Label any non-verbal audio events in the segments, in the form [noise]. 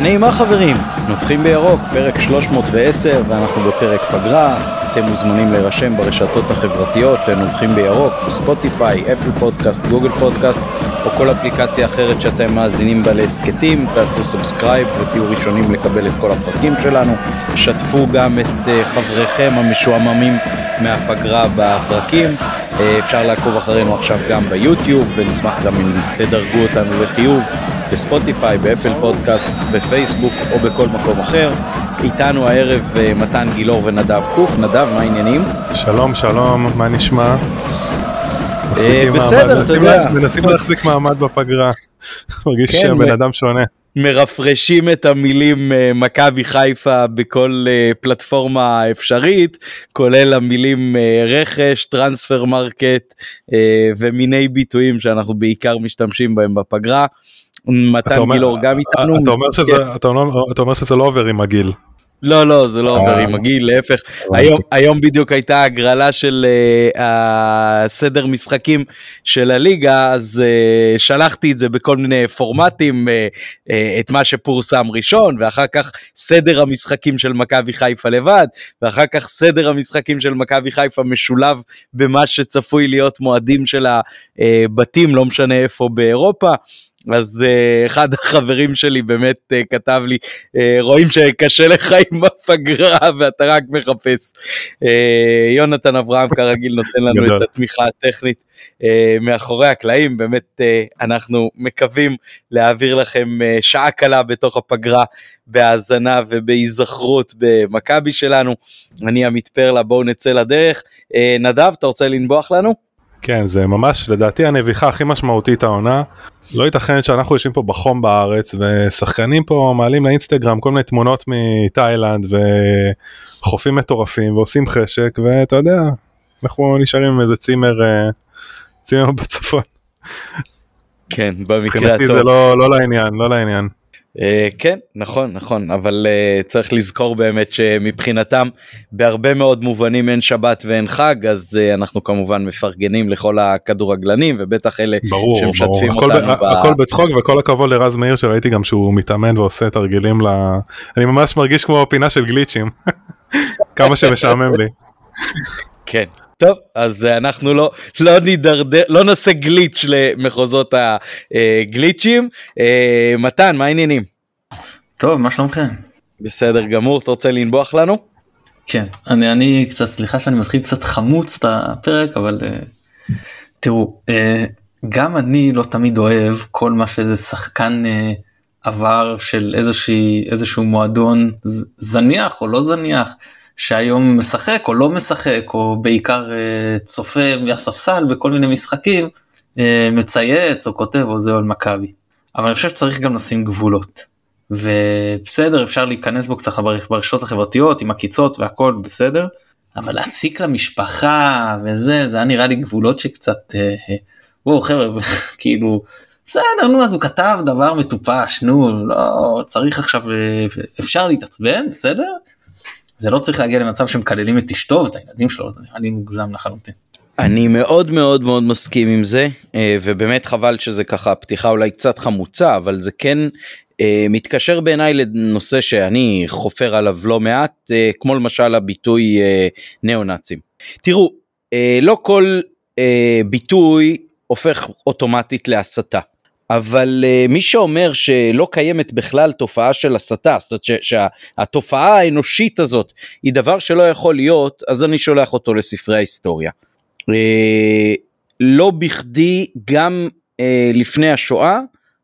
נעימה חברים, נובחים בירוק, פרק 310 ואנחנו בפרק פגרה, אתם מוזמנים להירשם ברשתות החברתיות לנובחים בירוק, בספוטיפיי, אפל פודקאסט, גוגל פודקאסט או כל אפליקציה אחרת שאתם מאזינים בה להסכתים, תעשו subscribe ותהיו ראשונים לקבל את כל הפרקים שלנו, שתפו גם את אה, חבריכם המשועממים מהפגרה בפרקים, אה, אפשר לעקוב אחרינו עכשיו גם ביוטיוב ונשמח גם אם תדרגו אותנו לחיוב. בספוטיפיי, באפל פודקאסט, בפייסבוק או בכל מקום אחר. איתנו הערב אה, מתן גילאור ונדב קוף. נדב, מה העניינים? שלום, שלום, מה נשמע? אה, בסדר, אתה יודע. מנסים להחזיק מעמד בפגרה. [laughs] מרגיש כן, שהבן אדם שונה. מרפרשים את המילים אה, מכבי חיפה בכל פלטפורמה אפשרית, כולל המילים רכש, transfer market ומיני ביטויים שאנחנו בעיקר משתמשים בהם בפגרה. מתן אומר- גילאור גם איתנו. אתה אומר שזה- כן. אתה אומר- אתה אומר שזה לא עובר עם הגיל. לא לא זה לא עובר אה. עם הגיל להפך היום היום בדיוק הייתה הגרלה של uh, הסדר משחקים של הליגה אז uh, שלחתי את זה בכל מיני פורמטים uh, uh, את מה שפורסם ראשון ואחר כך סדר המשחקים של מכבי חיפה לבד ואחר כך סדר המשחקים של מכבי חיפה משולב במה שצפוי להיות מועדים של הבתים לא משנה איפה באירופה. אז uh, אחד החברים שלי באמת uh, כתב לי uh, רואים שקשה לך עם הפגרה ואתה רק מחפש. יונתן אברהם כרגיל נותן לנו גדול. את התמיכה הטכנית מאחורי הקלעים באמת אנחנו מקווים להעביר לכם שעה קלה בתוך הפגרה בהאזנה ובהיזכרות במכבי שלנו. אני עמית פרלה בואו נצא לדרך. נדב אתה רוצה לנבוח לנו? כן, זה ממש לדעתי הנביחה הכי משמעותית העונה. לא ייתכן שאנחנו יושבים פה בחום בארץ ושחקנים פה מעלים לאינסטגרם כל מיני תמונות מתאילנד וחופים מטורפים ועושים חשק ואתה יודע, אנחנו נשארים עם איזה צימר, אה, צימר בצפון. כן במקרה מבחינתי הטוב. זה לא, לא לעניין, לא לעניין. אה, כן נכון נכון אבל אה, צריך לזכור באמת שמבחינתם בהרבה מאוד מובנים אין שבת ואין חג אז אה, אנחנו כמובן מפרגנים לכל הכדורגלנים ובטח אלה ברור, ברור. שמשתפים הכל, אותנו ב... ב- הכל בצחוק וכל הכבוד לרז מאיר שראיתי גם שהוא מתאמן ועושה תרגילים ל... אני ממש מרגיש כמו פינה של גליצ'ים. [laughs] כמה שמשעמם לי. כן טוב אז אה, אנחנו לא לא נידרדר לא נעשה גליץ' למחוזות הגליצ'ים. אה, מתן מה העניינים? טוב, מה שלומכם? בסדר גמור אתה רוצה לנבוח לנו? כן, אני, אני קצת, סליחה שאני מתחיל קצת חמוץ את הפרק, אבל uh, תראו, uh, גם אני לא תמיד אוהב כל מה שזה שחקן uh, עבר של איזושהי, איזשהו מועדון זניח או לא זניח, שהיום משחק או לא משחק, או בעיקר uh, צופה מהספסל בכל מיני משחקים, uh, מצייץ או כותב או זה על מכבי. אבל אני חושב שצריך גם לשים גבולות. ובסדר אפשר להיכנס בו קצת בר- ברשתות החברתיות עם עקיצות והכל בסדר אבל להציק למשפחה וזה זה היה נראה לי גבולות שקצת אה, אה, וואו חבר'ה [laughs] כאילו בסדר נו אז הוא כתב דבר מטופש נו לא צריך עכשיו אה, אפשר להתעצבן בסדר. זה לא צריך להגיע למצב שמקללים את אשתו ואת הילדים שלו זה נראה לי מוגזם לחלוטין. אני מאוד מאוד מאוד מסכים עם זה אה, ובאמת חבל שזה ככה פתיחה אולי קצת חמוצה אבל זה כן אה, מתקשר בעיניי לנושא שאני חופר עליו לא מעט אה, כמו למשל הביטוי ניאו נאצים. תראו לא כל ביטוי הופך אוטומטית להסתה. אבל uh, מי שאומר שלא קיימת בכלל תופעה של הסתה, זאת אומרת ש- שהתופעה האנושית הזאת היא דבר שלא יכול להיות, אז אני שולח אותו לספרי ההיסטוריה. אה, לא בכדי גם אה, לפני השואה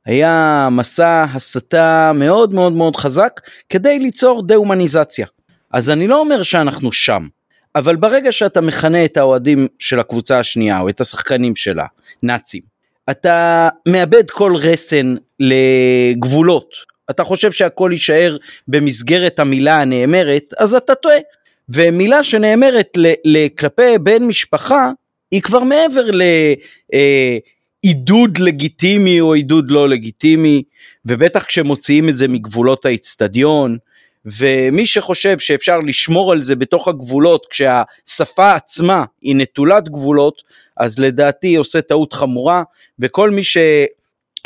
היה מסע הסתה מאוד מאוד מאוד חזק כדי ליצור דה-הומניזציה. אז אני לא אומר שאנחנו שם, אבל ברגע שאתה מכנה את האוהדים של הקבוצה השנייה או את השחקנים שלה נאצים, אתה מאבד כל רסן לגבולות. אתה חושב שהכל יישאר במסגרת המילה הנאמרת, אז אתה טועה. ומילה שנאמרת כלפי בן משפחה היא כבר מעבר לעידוד לגיטימי או עידוד לא לגיטימי, ובטח כשמוציאים את זה מגבולות האיצטדיון, ומי שחושב שאפשר לשמור על זה בתוך הגבולות כשהשפה עצמה היא נטולת גבולות, אז לדעתי עושה טעות חמורה, וכל מי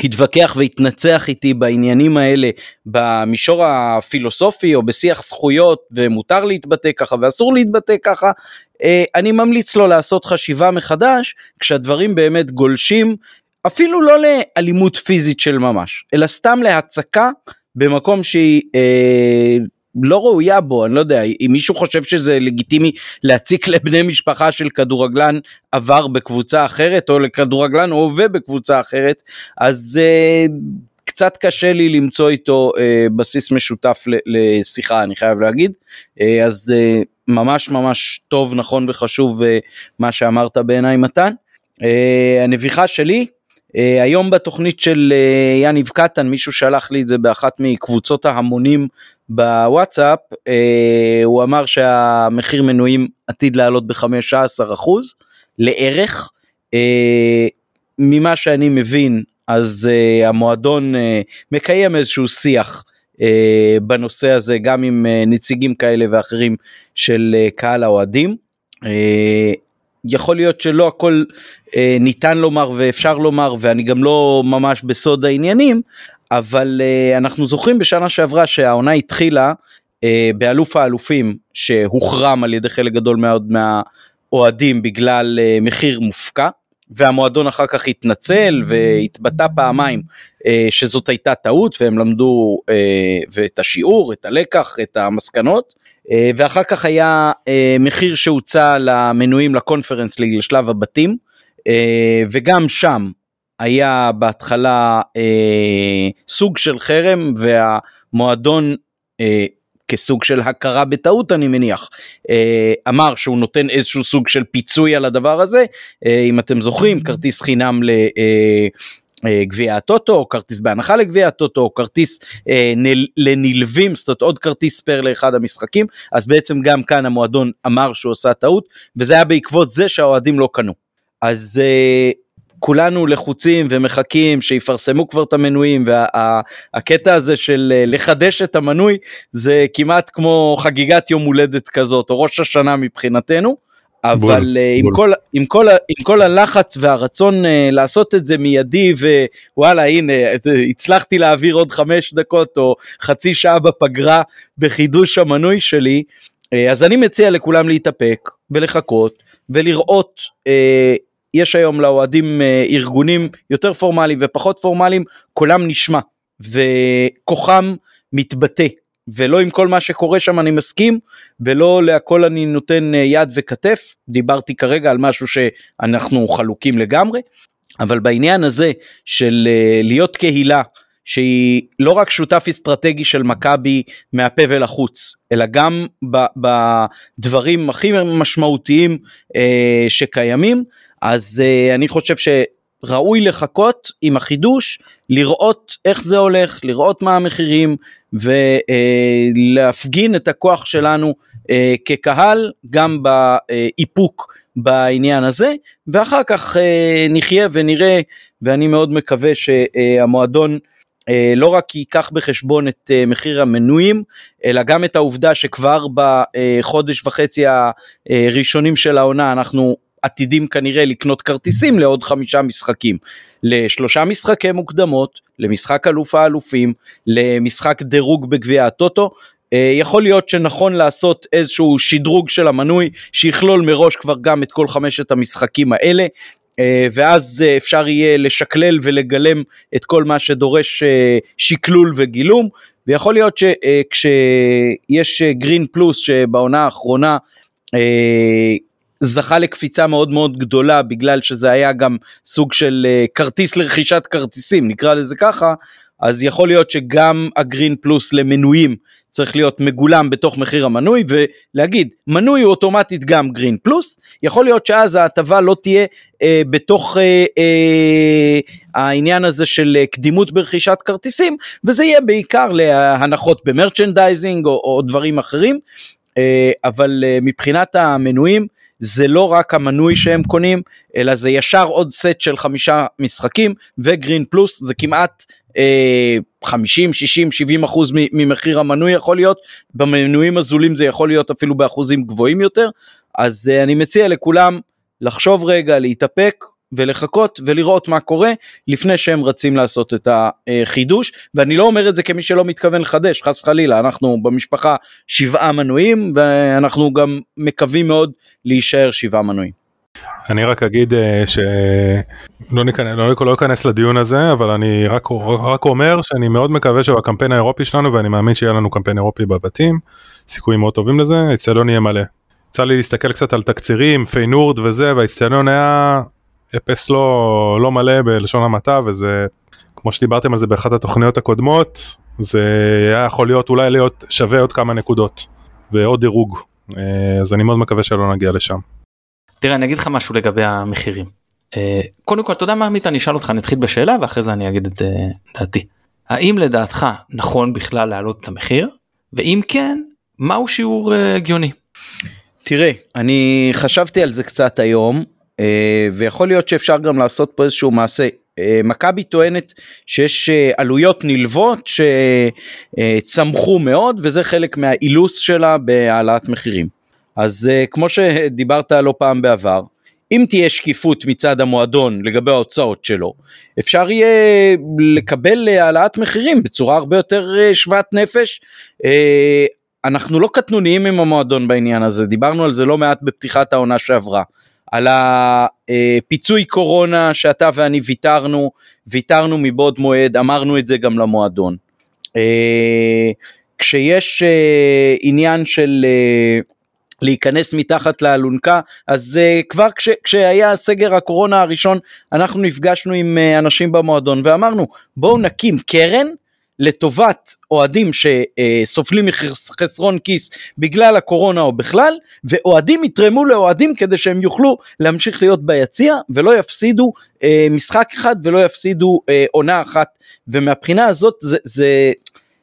יתווכח ויתנצח איתי בעניינים האלה במישור הפילוסופי או בשיח זכויות ומותר להתבטא ככה ואסור להתבטא ככה, אה, אני ממליץ לו לעשות חשיבה מחדש כשהדברים באמת גולשים אפילו לא לאלימות פיזית של ממש, אלא סתם להצקה במקום שהיא אה, לא ראויה בו, אני לא יודע, אם מישהו חושב שזה לגיטימי להציק לבני משפחה של כדורגלן עבר בקבוצה אחרת, או לכדורגלן הווה בקבוצה אחרת, אז אה, קצת קשה לי למצוא איתו אה, בסיס משותף לשיחה, אני חייב להגיד. אה, אז אה, ממש ממש טוב, נכון וחשוב אה, מה שאמרת בעיניי מתן. אה, הנביכה שלי, היום בתוכנית של uh, יניב קטן מישהו שלח לי את זה באחת מקבוצות ההמונים בוואטסאפ uh, הוא אמר שהמחיר מנויים עתיד לעלות ב-15% לערך uh, ממה שאני מבין אז uh, המועדון uh, מקיים איזשהו שיח uh, בנושא הזה גם עם uh, נציגים כאלה ואחרים של uh, קהל האוהדים. יכול להיות שלא הכל אה, ניתן לומר ואפשר לומר ואני גם לא ממש בסוד העניינים אבל אה, אנחנו זוכרים בשנה שעברה שהעונה התחילה אה, באלוף האלופים שהוחרם על ידי חלק גדול מאוד מהאוהדים בגלל אה, מחיר מופקע והמועדון אחר כך התנצל והתבטא פעמיים אה, שזאת הייתה טעות והם למדו אה, ואת השיעור את הלקח את המסקנות אה, ואחר כך היה מחיר שהוצע למנויים לקונפרנס ליג לשלב הבתים וגם שם היה בהתחלה סוג של חרם והמועדון כסוג של הכרה בטעות אני מניח. אמר שהוא נותן איזשהו סוג של פיצוי על הדבר הזה. אם אתם זוכרים כרטיס חינם אה, גביע הטוטו או כרטיס בהנחה לגביע הטוטו או כרטיס אה, נל, לנלווים זאת אומרת עוד כרטיס פר לאחד המשחקים. אז בעצם גם כאן המועדון אמר שהוא עשה טעות וזה היה בעקבות זה שהאוהדים לא קנו. אז אה, כולנו לחוצים ומחכים שיפרסמו כבר את המנויים והקטע וה, הזה של אה, לחדש את המנוי זה כמעט כמו חגיגת יום הולדת כזאת או ראש השנה מבחינתנו. אבל בול, אה, עם, בול. כל, עם, כל, עם כל הלחץ והרצון uh, לעשות את זה מיידי ווואלה הנה הצלחתי להעביר עוד חמש דקות או חצי שעה בפגרה בחידוש המנוי שלי אז אני מציע לכולם להתאפק ולחכות ולראות יש היום לאוהדים uh, ארגונים יותר פורמליים ופחות פורמליים קולם נשמע וכוחם מתבטא ולא עם כל מה שקורה שם אני מסכים ולא להכל אני נותן אה, יד וכתף דיברתי כרגע על משהו שאנחנו חלוקים לגמרי אבל בעניין הזה של אה, להיות קהילה שהיא לא רק שותף אסטרטגי של מכבי מהפה ולחוץ אלא גם בדברים הכי משמעותיים אה, שקיימים אז אני חושב ש... ראוי לחכות עם החידוש, לראות איך זה הולך, לראות מה המחירים ולהפגין את הכוח שלנו אה, כקהל גם באיפוק בעניין הזה. ואחר כך אה, נחיה ונראה ואני מאוד מקווה שהמועדון אה, לא רק ייקח בחשבון את מחיר המנויים אלא גם את העובדה שכבר בחודש וחצי הראשונים של העונה אנחנו עתידים כנראה לקנות כרטיסים לעוד חמישה משחקים. לשלושה משחקי מוקדמות, למשחק אלוף האלופים, למשחק דירוג בגביע הטוטו. אה, יכול להיות שנכון לעשות איזשהו שדרוג של המנוי שיכלול מראש כבר גם את כל חמשת המשחקים האלה. אה, ואז אה, אפשר יהיה לשקלל ולגלם את כל מה שדורש שקלול וגילום ויכול להיות שכשיש גרין פלוס שבעונה האחרונה זכה לקפיצה מאוד מאוד גדולה בגלל שזה היה גם סוג של uh, כרטיס לרכישת כרטיסים נקרא לזה ככה אז יכול להיות שגם הגרין פלוס למנויים צריך להיות מגולם בתוך מחיר המנוי ולהגיד מנוי הוא אוטומטית גם גרין פלוס יכול להיות שאז ההטבה לא תהיה אה, בתוך אה, אה, העניין הזה של אה, קדימות ברכישת כרטיסים וזה יהיה בעיקר להנחות ב merchandising או, או דברים אחרים אה, אבל אה, מבחינת המנויים זה לא רק המנוי שהם קונים, אלא זה ישר עוד סט של חמישה משחקים, וגרין פלוס זה כמעט אה, 50, 60, 70 אחוז ממחיר המנוי יכול להיות, במנויים הזולים זה יכול להיות אפילו באחוזים גבוהים יותר, אז אה, אני מציע לכולם לחשוב רגע, להתאפק, ולחכות ולראות מה קורה לפני שהם רצים לעשות את החידוש ואני לא אומר את זה כמי שלא מתכוון לחדש חס וחלילה אנחנו במשפחה שבעה מנויים ואנחנו גם מקווים מאוד להישאר שבעה מנויים. אני רק אגיד אה, שלא ניכנס, לא, לא אכנס לדיון הזה אבל אני רק, רק אומר שאני מאוד מקווה שבקמפיין האירופי שלנו ואני מאמין שיהיה לנו קמפיין אירופי בבתים סיכויים מאוד טובים לזה האצטדיון יהיה מלא. יצא לי להסתכל קצת על תקצירים פיינורד וזה והאצטדיון היה אפס לא לא מלא בלשון המעטה וזה כמו שדיברתם על זה באחת התוכניות הקודמות זה היה יכול להיות אולי להיות שווה עוד כמה נקודות ועוד דירוג אה, אז אני מאוד מקווה שלא נגיע לשם. תראה אני אגיד לך משהו לגבי המחירים. אה, קודם כל אתה יודע מה עמית אני אשאל אותך אני אתחיל בשאלה ואחרי זה אני אגיד את אה, דעתי. האם לדעתך נכון בכלל להעלות את המחיר ואם כן מהו שיעור הגיוני. תראה אני חשבתי על זה קצת היום ויכול להיות שאפשר גם לעשות פה איזשהו מעשה. אה, מכבי טוענת שיש אה, עלויות נלוות שצמחו מאוד וזה חלק מהאילוץ שלה בהעלאת מחירים. אז כמו שדיברת לא פעם בעבר, אם תהיה שקיפות מצד המועדון לגבי ההוצאות שלו, אפשר יהיה לקבל העלאת מחירים בצורה הרבה יותר שוות נפש. אנחנו לא קטנוניים עם המועדון בעניין הזה, דיברנו על זה לא מעט בפתיחת העונה שעברה. על הפיצוי קורונה שאתה ואני ויתרנו, ויתרנו מבעוד מועד, אמרנו את זה גם למועדון. אה, כשיש אה, עניין של אה, להיכנס מתחת לאלונקה אז כבר כש, כשהיה סגר הקורונה הראשון אנחנו נפגשנו עם אנשים במועדון ואמרנו בואו נקים קרן לטובת אוהדים שסובלים מחסרון כיס בגלל הקורונה או בכלל, ואוהדים יתרמו לאוהדים כדי שהם יוכלו להמשיך להיות ביציע ולא יפסידו אה, משחק אחד ולא יפסידו אה, עונה אחת, ומהבחינה הזאת זה, זה,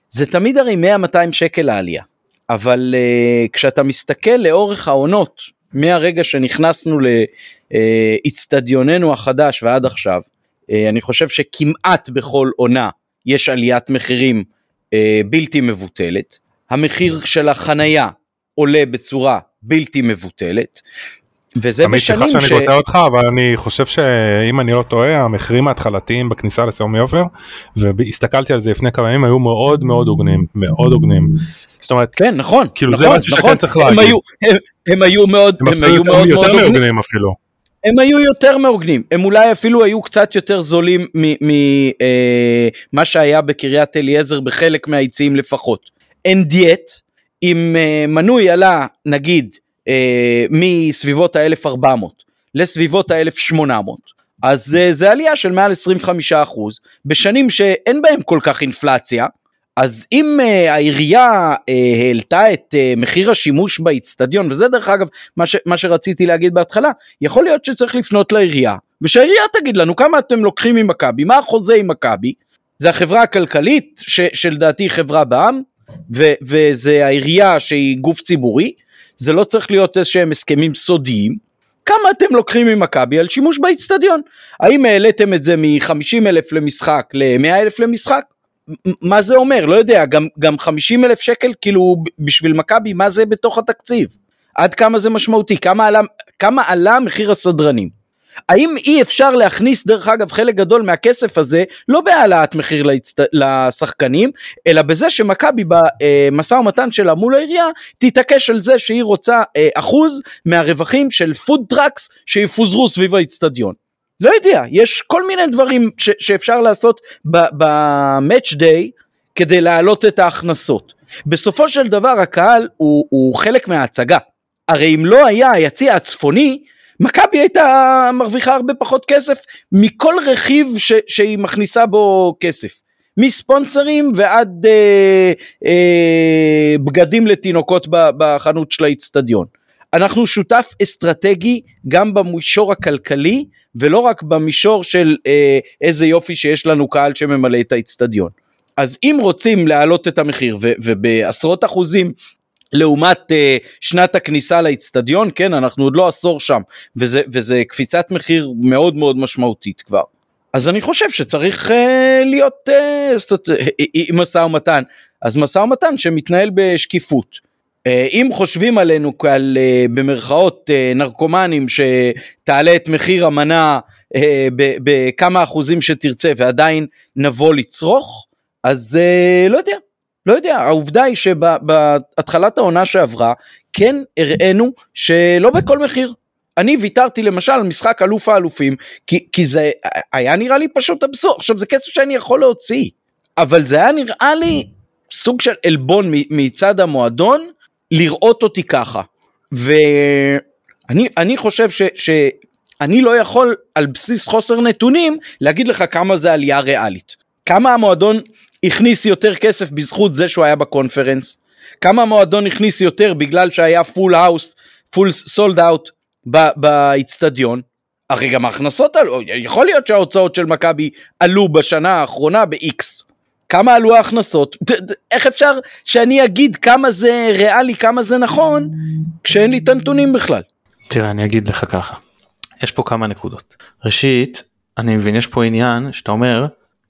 זה תמיד הרי 100-200 שקל העלייה, אבל אה, כשאתה מסתכל לאורך העונות, מהרגע שנכנסנו לאיצטדיוננו החדש ועד עכשיו, אה, אני חושב שכמעט בכל עונה יש עליית מחירים אה, בלתי מבוטלת, המחיר של החנייה עולה בצורה בלתי מבוטלת, וזה בשנים ש... עמית, סליחה שאני קוטע אותך, אבל אני חושב שאם אני לא טועה, המחירים ההתחלתיים בכניסה לסעומי עופר, והסתכלתי על זה לפני כמה ימים, היו מאוד מאוד הוגנים, מאוד הוגנים. זאת אומרת, כן, נכון, כאילו נכון, זה משהו נכון, שכן צריך להגיד. הם היו, הם, הם היו מאוד, הם, הם היו מאוד מאוד יותר הוגנים. מהוגנים אפילו. הם היו יותר מהוגנים, הם אולי אפילו היו קצת יותר זולים ממה אה, שהיה בקריית אליעזר בחלק מהיציעים לפחות. אין דיאט, אם אה, מנוי עלה נגיד אה, מסביבות ה-1400 לסביבות ה-1800, אז זה עלייה של מעל 25% בשנים שאין בהם כל כך אינפלציה. אז אם uh, העירייה uh, העלתה את uh, מחיר השימוש באיצטדיון, וזה דרך אגב מה, ש, מה שרציתי להגיד בהתחלה, יכול להיות שצריך לפנות לעירייה, ושהעירייה תגיד לנו כמה אתם לוקחים ממכבי, מה החוזה עם מכבי, זה החברה הכלכלית, ש, שלדעתי חברה בעם, ו, וזה העירייה שהיא גוף ציבורי, זה לא צריך להיות איזה שהם הסכמים סודיים, כמה אתם לוקחים ממכבי על שימוש באיצטדיון? האם העליתם את זה מ-50 אלף למשחק ל-100 אלף למשחק? מה זה אומר? לא יודע, גם, גם 50 אלף שקל כאילו בשביל מכבי, מה זה בתוך התקציב? עד כמה זה משמעותי? כמה עלה, כמה עלה מחיר הסדרנים? האם אי אפשר להכניס דרך אגב חלק גדול מהכסף הזה לא בהעלאת מחיר להצט... לשחקנים אלא בזה שמכבי במשא ומתן שלה מול העירייה תתעקש על זה שהיא רוצה אה, אחוז מהרווחים של food trucks שיפוזרו סביב האיצטדיון. לא יודע, יש כל מיני דברים ש- שאפשר לעשות ב match day כדי להעלות את ההכנסות. בסופו של דבר הקהל הוא, הוא חלק מההצגה. הרי אם לא היה היציע הצפוני, מכבי הייתה מרוויחה הרבה פחות כסף מכל רכיב ש- שהיא מכניסה בו כסף. מספונסרים ועד אה, אה, בגדים לתינוקות בחנות של האיצטדיון. אנחנו שותף אסטרטגי גם במישור הכלכלי ולא רק במישור של אה, איזה יופי שיש לנו קהל שממלא את האיצטדיון. אז אם רוצים להעלות את המחיר ו- ובעשרות אחוזים לעומת אה, שנת הכניסה לאיצטדיון, כן, אנחנו עוד לא עשור שם, וזה, וזה קפיצת מחיר מאוד מאוד משמעותית כבר. אז אני חושב שצריך אה, להיות אה, עם משא ומתן, אז משא ומתן שמתנהל בשקיפות. אה, אם חושבים עלינו כעל אה, במרכאות אה, נרקומנים שתעלה את מחיר המנה בכמה אחוזים שתרצה ועדיין נבוא לצרוך, אז לא יודע, לא יודע, העובדה היא שבהתחלת העונה שעברה כן הראינו שלא בכל מחיר. אני ויתרתי למשל על משחק אלוף האלופים כי, כי זה היה נראה לי פשוט אבסורד, עכשיו זה כסף שאני יכול להוציא, אבל זה היה נראה לי סוג של עלבון מצד המועדון לראות אותי ככה. ואני חושב ש, שאני לא יכול על בסיס חוסר נתונים להגיד לך כמה זה עלייה ריאלית. כמה המועדון הכניס יותר כסף בזכות זה שהוא היה בקונפרנס? כמה המועדון הכניס יותר בגלל שהיה full house, full sold out באיצטדיון? הרי גם ההכנסות עלו, יכול להיות שההוצאות של מכבי עלו בשנה האחרונה ב-X. כמה עלו ההכנסות, איך אפשר שאני אגיד כמה זה ריאלי, כמה זה נכון, כשאין לי את הנתונים בכלל. תראה, אני אגיד לך ככה, יש פה כמה נקודות. ראשית, אני מבין, יש פה עניין שאתה אומר,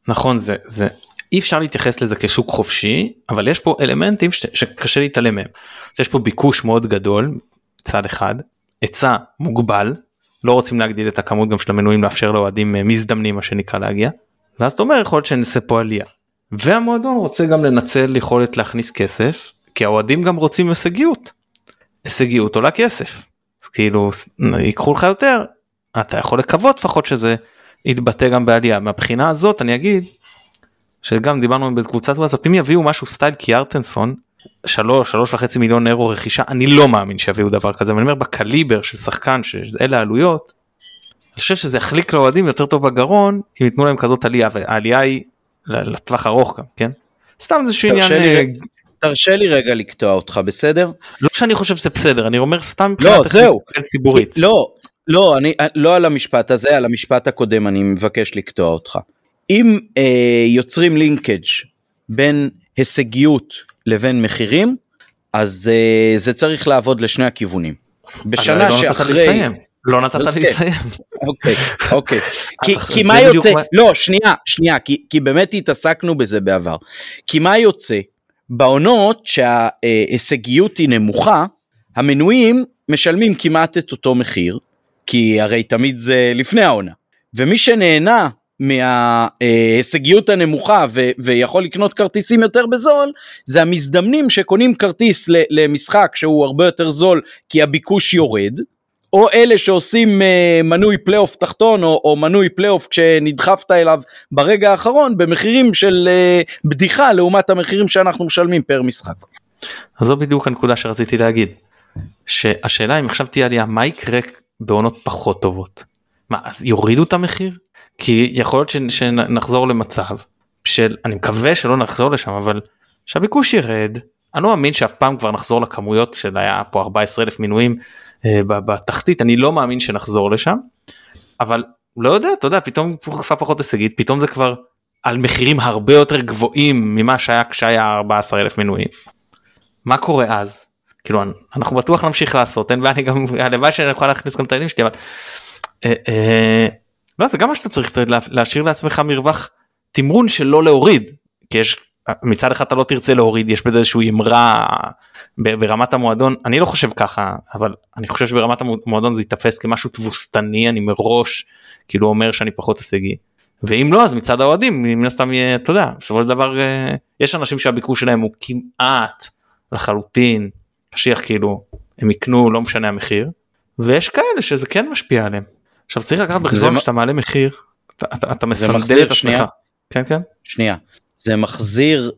נכון, זה, זה, אי אפשר להתייחס לזה כשוק חופשי, אבל יש פה אלמנטים ש, שקשה להתעלם מהם. אז יש פה ביקוש מאוד גדול, צד אחד, היצע מוגבל, לא רוצים להגדיל את הכמות גם של המנויים לאפשר לאוהדים אה, מזדמנים מה שנקרא להגיע, ואז אתה אומר יכול להיות שנעשה פה עלייה. והמועדון רוצה גם לנצל יכולת להכניס כסף כי האוהדים גם רוצים הישגיות. הישגיות עולה כסף. אז כאילו ייקחו לך יותר אתה יכול לקוות לפחות שזה יתבטא גם בעלייה מהבחינה הזאת אני אגיד שגם דיברנו בקבוצת וואטסאפ אם יביאו משהו סטייל קיארטנסון שלוש שלוש וחצי מיליון אירו רכישה אני לא מאמין שיביאו דבר כזה אני אומר בקליבר של שחקן שאלה העלויות. אני חושב שזה יחליק לאוהדים יותר טוב בגרון אם ייתנו להם כזאת עלייה והעלייה היא לטווח ארוך גם כן סתם איזשהו עניין. אה, תרשה לי רגע לקטוע אותך בסדר? לא שאני חושב שזה בסדר אני אומר סתם לא זהו ציבורית. לא לא אני לא על המשפט הזה על המשפט הקודם אני מבקש לקטוע אותך. אם אה, יוצרים לינקג' בין הישגיות לבין מחירים אז אה, זה צריך לעבוד לשני הכיוונים. בשנה לא שאחרי... לא נתת לי אוקיי. לסיים. אוקיי, אוקיי. [laughs] כי מה יוצא, לא, שנייה, שנייה, כי באמת התעסקנו בזה בעבר. כי מה יוצא? בעונות שההישגיות היא נמוכה, המנויים משלמים כמעט את אותו מחיר, כי הרי תמיד זה לפני העונה. ומי שנהנה מההישגיות הנמוכה ו- ויכול לקנות כרטיסים יותר בזול זה המזדמנים שקונים כרטיס למשחק שהוא הרבה יותר זול כי הביקוש יורד או אלה שעושים אה, מנוי פלייאוף תחתון או, או מנוי פלייאוף כשנדחפת אליו ברגע האחרון במחירים של uh, בדיחה לעומת המחירים שאנחנו משלמים פר משחק. אז זו בדיוק הנקודה שרציתי להגיד. שהשאלה אם עכשיו תהיה עלייה מה יקרה בעונות פחות טובות. מה אז יורידו את המחיר? כי יכול להיות שנחזור למצב של אני מקווה שלא נחזור לשם אבל שהביקוש ירד אני לא מאמין שאף פעם כבר נחזור לכמויות של היה פה 14 אלף מינויים אה, בתחתית אני לא מאמין שנחזור לשם אבל לא יודע אתה יודע פתאום תקופה פחות הישגית פתאום זה כבר על מחירים הרבה יותר גבוהים ממה שהיה כשהיה 14 אלף מנויים. מה קורה אז כאילו אנחנו בטוח נמשיך לעשות אין בעיה אני גם הלוואי שאני יכול להכניס גם את העניינים שלי אבל. אה, אה, לא זה גם מה שאתה צריך להשאיר לעצמך מרווח תמרון של לא להוריד כי יש מצד אחד אתה לא תרצה להוריד יש בזה איזשהו אמרה ברמת המועדון אני לא חושב ככה אבל אני חושב שברמת המועדון זה ייתפס כמשהו תבוסתני אני מראש כאילו אומר שאני פחות הישגי ואם לא אז מצד האוהדים מן הסתם יהיה אתה יודע בסופו של דבר אה, יש אנשים שהביקור שלהם הוא כמעט לחלוטין קשיח כאילו הם יקנו לא משנה המחיר ויש כאלה שזה כן משפיע עליהם. עכשיו צריך לקחת בחזון שאתה מעלה מחיר אתה, אתה, אתה מסנדל את עצמך. כן כן. שנייה. זה מחזיר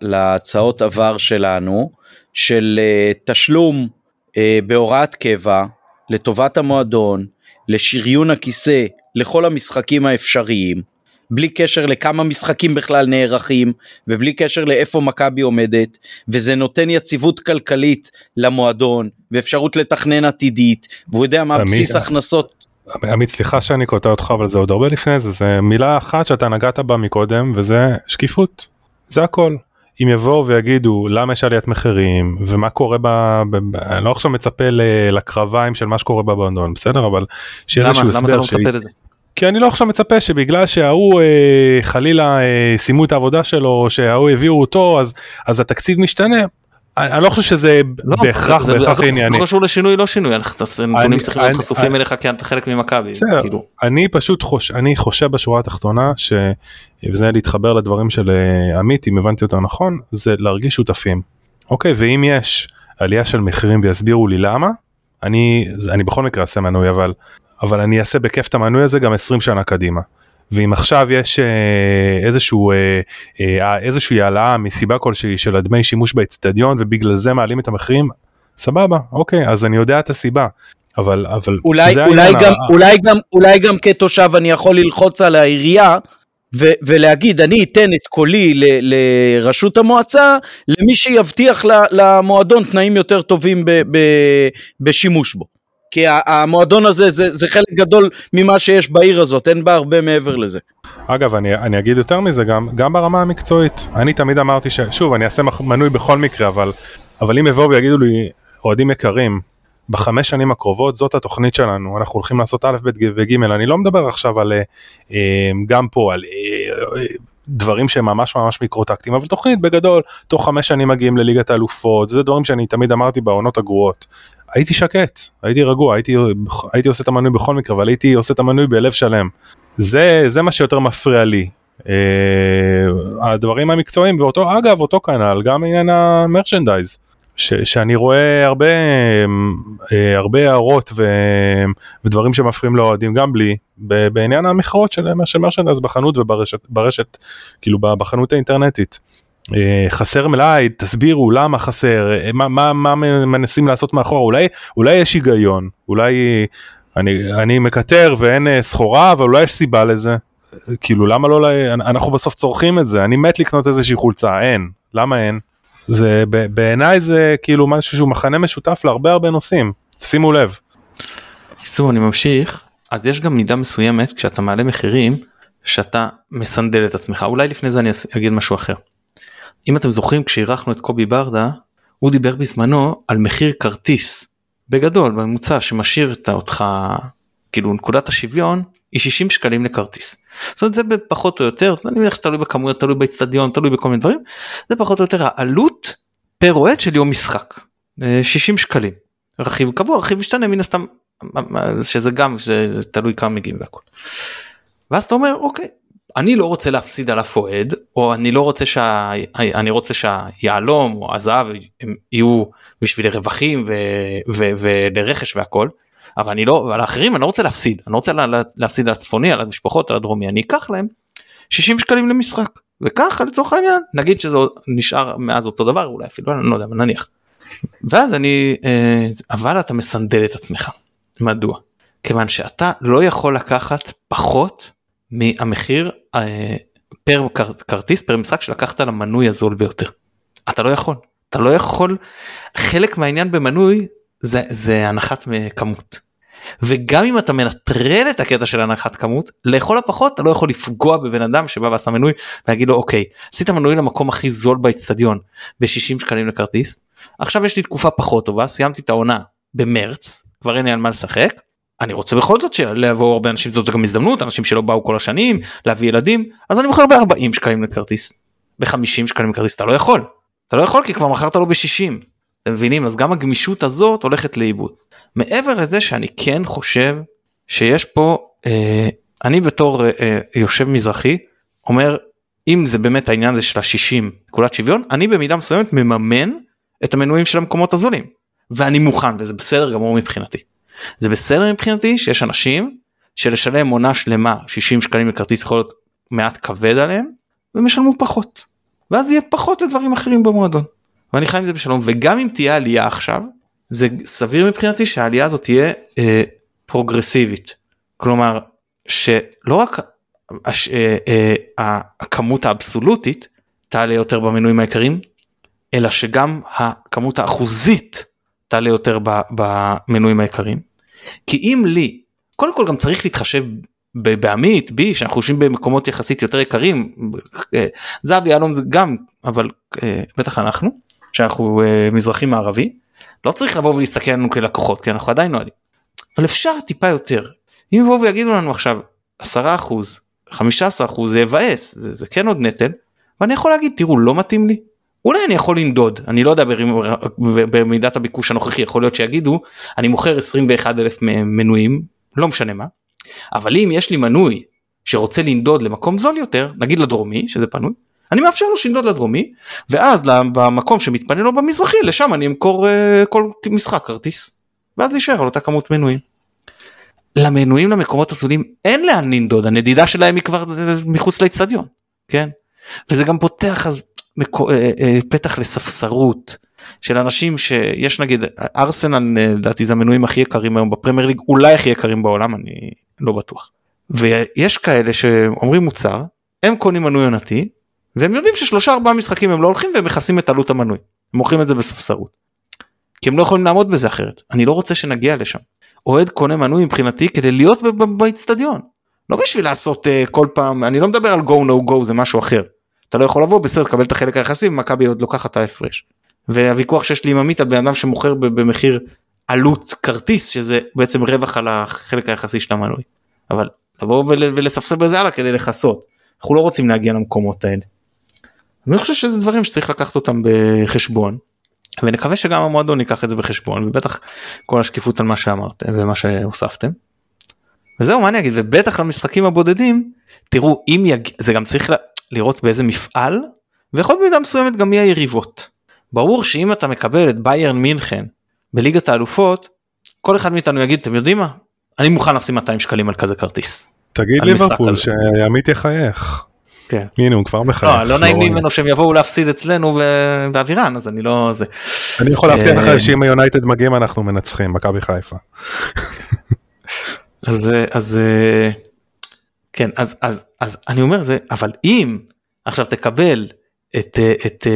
להצעות עבר שלנו של uh, תשלום uh, בהוראת קבע לטובת המועדון, לשריון הכיסא לכל המשחקים האפשריים, בלי קשר לכמה משחקים בכלל נערכים ובלי קשר לאיפה מכבי עומדת וזה נותן יציבות כלכלית למועדון ואפשרות לתכנן עתידית והוא יודע מה בסיס הכנסות עמית סליחה שאני קוטע אותך אבל זה עוד הרבה לפני זה זה מילה אחת שאתה נגעת בה מקודם וזה שקיפות זה הכל. אם יבואו ויגידו למה יש עליית מחירים ומה קורה ב... ב... ב... אני לא עכשיו מצפה ל... לקרביים של מה שקורה בבנדון בסדר אבל שיהיה איזשהו הסבר. למה אתה לא מצפה לזה? כי אני לא עכשיו מצפה שבגלל שההוא אה, חלילה אה, סיימו את העבודה שלו או שההוא הביאו אותו אז אז התקציב משתנה. אני לא חושב שזה לא, בהכרח זה- זה- בהכרח עזוב, ענייני. לא קשור לשינוי לא שינוי הנתונים צריכים להיות חשופים אליך כי אתה חלק ממכבי. כאילו אני פשוט חוש... אני חושב בשורה התחתונה ש... וזה להתחבר לדברים של אה, עמית אם הבנתי אותם נכון זה להרגיש שותפים. אוקיי ואם יש עלייה של מחירים ויסבירו לי למה אני אני בכל מקרה אעשה מנוי אבל אבל אני אעשה בכיף את המנוי הזה גם 20 שנה קדימה. ואם עכשיו יש אה, איזשהו אה, אה, איזושהי העלאה מסיבה כלשהי של הדמי שימוש באצטדיון ובגלל זה מעלים את המחירים סבבה אוקיי אז אני יודע את הסיבה אבל אבל אולי, אולי, גם, ה- אולי, גם, אולי גם כתושב אני יכול ללחוץ על העירייה ו- ולהגיד אני אתן את קולי ל- לרשות המועצה למי שיבטיח ל- למועדון תנאים יותר טובים ב- ב- בשימוש בו. כי המועדון הזה זה, זה חלק גדול ממה שיש בעיר הזאת, אין בה הרבה מעבר לזה. אגב אני, אני אגיד יותר מזה גם גם ברמה המקצועית אני תמיד אמרתי ששוב אני אעשה מנוי בכל מקרה אבל אבל אם יבואו ויגידו לי אוהדים יקרים בחמש שנים הקרובות זאת התוכנית שלנו אנחנו הולכים לעשות א' ב' וג' אני לא מדבר עכשיו על אה, אה, גם פה על אה, דברים שהם ממש ממש מיקרו-טקטיים אבל תוכנית בגדול תוך חמש שנים מגיעים לליגת האלופות זה דברים שאני תמיד אמרתי בעונות הגרועות. הייתי שקט הייתי רגוע הייתי הייתי עושה את המנוי בכל מקרה אבל הייתי עושה את המנוי בלב שלם. זה זה מה שיותר מפריע לי. אה, הדברים המקצועיים ואותו אגב אותו כנ"ל גם עניין המרצ'נדייז ש, שאני רואה הרבה אה, הרבה הערות ו, ודברים שמפריעים לאוהדים גם בלי ב- בעניין המכירות של, של מרצ'נדייז בחנות וברשת ברשת כאילו בחנות האינטרנטית. אה, חסר מלאי תסבירו למה חסר אה, מה, מה, מה מנסים לעשות מאחורה אולי אולי יש היגיון אולי אני, אני מקטר ואין סחורה אבל אולי יש סיבה לזה. כאילו למה לא, אנחנו בסוף צורכים את זה אני מת לקנות איזושהי חולצה אין למה אין. זה בעיניי זה כאילו משהו שהוא מחנה משותף להרבה הרבה נושאים שימו לב. בקיצור אני ממשיך אז יש גם מידה מסוימת כשאתה מעלה מחירים שאתה מסנדל את עצמך אולי לפני זה אני אגיד משהו אחר. אם אתם זוכרים כשאירחנו את קובי ברדה הוא דיבר בזמנו על מחיר כרטיס בגדול בממוצע שמשאיר אותך כאילו נקודת השוויון היא 60 שקלים לכרטיס. זאת אומרת זה פחות או יותר אני מניח שתלוי בכמויות תלוי באצטדיון תלוי בכל מיני דברים זה פחות או יותר העלות פר אוהד של יום משחק. אה, 60 שקלים. רכיב קבוע רכיב משתנה מן הסתם שזה גם שזה תלוי כמה מגיעים והכל. ואז אתה אומר אוקיי אני לא רוצה להפסיד על אף אוהד או אני לא רוצה שה... אני רוצה שהיהלום או הזהב יהיו בשביל רווחים ו... ו... ולרכש והכל. אבל אני לא על האחרים אני לא רוצה להפסיד אני לא רוצה לה... להפסיד על הצפוני על המשפחות על הדרומי אני אקח להם 60 שקלים למשחק וככה לצורך העניין נגיד שזה נשאר מאז אותו דבר אולי אפילו אני לא יודע אבל נניח. ואז אני אה, אבל אתה מסנדל את עצמך מדוע כיוון שאתה לא יכול לקחת פחות מהמחיר אה, פר כר, כרטיס פר משחק שלקחת למנוי הזול ביותר. אתה לא יכול אתה לא יכול חלק מהעניין במנוי זה זה הנחת כמות. וגם אם אתה מנטרל את הקטע של הנחת כמות לכל הפחות אתה לא יכול לפגוע בבן אדם שבא ועשה מנוי ולהגיד לו אוקיי עשית מנוי למקום הכי זול באצטדיון ב-60 שקלים לכרטיס עכשיו יש לי תקופה פחות טובה סיימתי את העונה במרץ כבר אין לי על מה לשחק אני רוצה בכל זאת שיבואו הרבה אנשים זאת גם הזדמנות אנשים שלא באו כל השנים להביא ילדים אז אני מוכר ב-40 שקלים לכרטיס ב-50 שקלים לכרטיס אתה לא יכול אתה לא יכול כי כבר מכרת לו ב-60 אתם מבינים אז גם הגמישות הזאת הולכת לאיבוד. מעבר לזה שאני כן חושב שיש פה אה, אני בתור אה, יושב מזרחי אומר אם זה באמת העניין הזה של ה-60 נקודת שוויון אני במידה מסוימת מממן את המנויים של המקומות הזולים ואני מוכן וזה בסדר גמור מבחינתי. זה בסדר מבחינתי שיש אנשים שלשלם עונה שלמה 60 שקלים לכרטיס יכול להיות מעט כבד עליהם והם ישלמו פחות ואז יהיה פחות לדברים אחרים במועדון. ואני חי עם זה בשלום וגם אם תהיה עלייה עכשיו זה סביר מבחינתי שהעלייה הזאת תהיה אה, פרוגרסיבית כלומר שלא רק הש, אה, אה, הכמות האבסולוטית תעלה יותר במנויים העיקריים אלא שגם הכמות האחוזית תעלה יותר במנויים העיקריים. כי אם לי קודם כל גם צריך להתחשב בעמית בי שאנחנו יושבים במקומות יחסית יותר יקרים זהב יהלום גם אבל בטח אנחנו שאנחנו מזרחי מערבי לא צריך לבוא ולהסתכל עלינו כלקוחות כי אנחנו עדיין נועדים. אבל אפשר טיפה יותר אם יבואו ויגידו לנו עכשיו 10 אחוז 15 אחוז זה יבאס זה, זה כן עוד נטל ואני יכול להגיד תראו לא מתאים לי אולי אני יכול לנדוד אני לא יודע במידת הביקוש הנוכחי יכול להיות שיגידו אני מוכר 21 אלף מנויים לא משנה מה אבל אם יש לי מנוי שרוצה לנדוד למקום זול יותר נגיד לדרומי שזה פנוי אני מאפשר לו שינדוד לדרומי ואז במקום שמתפנה לו במזרחי לשם אני אמכור uh, כל משחק כרטיס ואז להישאר על אותה כמות מנויים. למנויים למקומות הסודיים אין לאן לנדוד הנדידה שלהם היא כבר מחוץ לאצטדיון כן וזה גם פותח אז מקו, אה, אה, פתח לספסרות של אנשים שיש נגיד ארסנל לדעתי זה המנויים הכי יקרים היום בפרמייר ליג אולי הכי יקרים בעולם אני לא בטוח ויש כאלה שאומרים מוצר הם קונים מנוי עונתי והם יודעים ששלושה ארבעה משחקים הם לא הולכים והם מכסים את עלות המנוי הם מוכרים את זה בספסרות. כי הם לא יכולים לעמוד בזה אחרת אני לא רוצה שנגיע לשם. אוהד קונה מנוי מבחינתי כדי להיות באיצטדיון לא בשביל לעשות uh, כל פעם אני לא מדבר על go no go זה משהו אחר. אתה לא יכול לבוא בסדר קבל את החלק היחסי ומכבי עוד לוקחת את ההפרש. והוויכוח שיש לי עם עמית על בן אדם שמוכר במחיר עלות כרטיס שזה בעצם רווח על החלק היחסי של המנוי. אבל לבוא ולספסר בזה הלאה כדי לכסות. אנחנו לא רוצים להגיע למקומות האלה. אני חושב שזה דברים שצריך לקחת אותם בחשבון ונקווה שגם המועדון ייקח את זה בחשבון ובטח כל השקיפות על מה שאמרתם ומה שהוספתם. וזהו מה אני אגיד ובטח למשחקים הבודדים תראו אם יג... זה גם צריך לראות באיזה מפעל ויכול במידה מסוימת גם מי היריבות. ברור שאם אתה מקבל את ביירן מינכן בליגת האלופות כל אחד מאיתנו יגיד אתם יודעים מה אני מוכן לשים 200 שקלים על כזה כרטיס. תגיד ליברפול שעמית יחייך. כן. הנה הוא כבר מחייך. לא, לא נעים לי ממנו שהם יבואו להפסיד אצלנו באווירן אז אני לא זה. אני יכול להבטיח לך אה, שאם היונייטד מגיעים אנחנו מנצחים מכבי חיפה. אז אז כן אז אז אז אני אומר זה אבל אם עכשיו תקבל את את